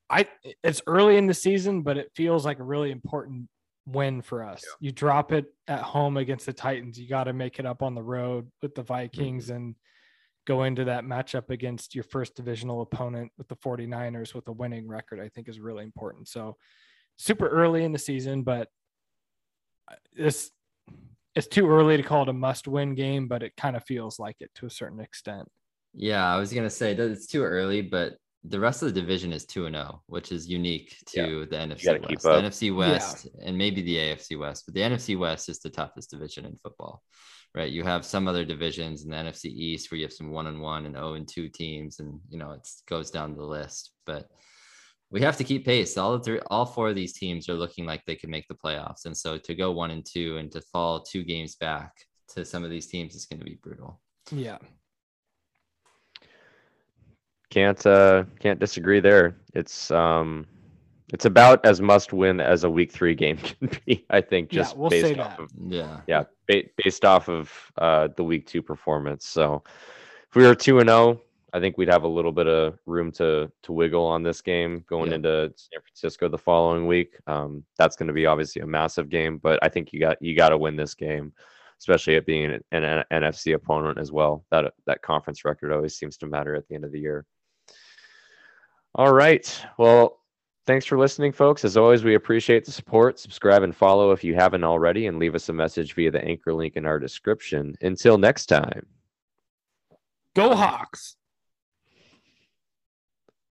Speaker 2: I it's early in the season, but it feels like a really important win for us. You drop it at home against the Titans, you got to make it up on the road with the Vikings mm-hmm. and go into that matchup against your first divisional opponent with the 49ers with a winning record, I think is really important. So super early in the season, but uh, this it's too early to call it a must win game, but it kind of feels like it to a certain extent.
Speaker 3: yeah, I was gonna say that it's too early, but the rest of the division is two and zero, which is unique to the NFC West.
Speaker 1: keep
Speaker 3: The. NFC West and maybe the AFC West, but the NFC West is the toughest division in football. Right, you have some other divisions in the NFC East where you have some one and one and zero and two teams, and you know it goes down the list. But we have to keep pace. All the three, all four of these teams are looking like they can make the playoffs, and so to go one and two and to fall two games back to some of these teams is going to be brutal.
Speaker 2: Yeah.
Speaker 1: Can't uh can't disagree there. It's um it's about as must win as a week three game can be, I think, just
Speaker 2: Yeah,
Speaker 1: just
Speaker 2: we'll
Speaker 1: based
Speaker 2: say
Speaker 1: off
Speaker 2: that.
Speaker 1: of
Speaker 3: Yeah,
Speaker 1: yeah, ba- based off of uh the week two performance. So if we were two and oh, I think we'd have a little bit of room to to wiggle on this game going
Speaker 3: Yeah.
Speaker 1: into San Francisco the following week. Um that's gonna be obviously a massive game, but I think you got you gotta win this game, especially it being an, an NFC opponent as well. That that conference record always seems to matter at the end of the year. All right. Well, thanks for listening, folks. As always, we appreciate the support. Subscribe and follow if you haven't already, and leave us a message via the anchor link in our description. Until next time.
Speaker 2: Go Hawks.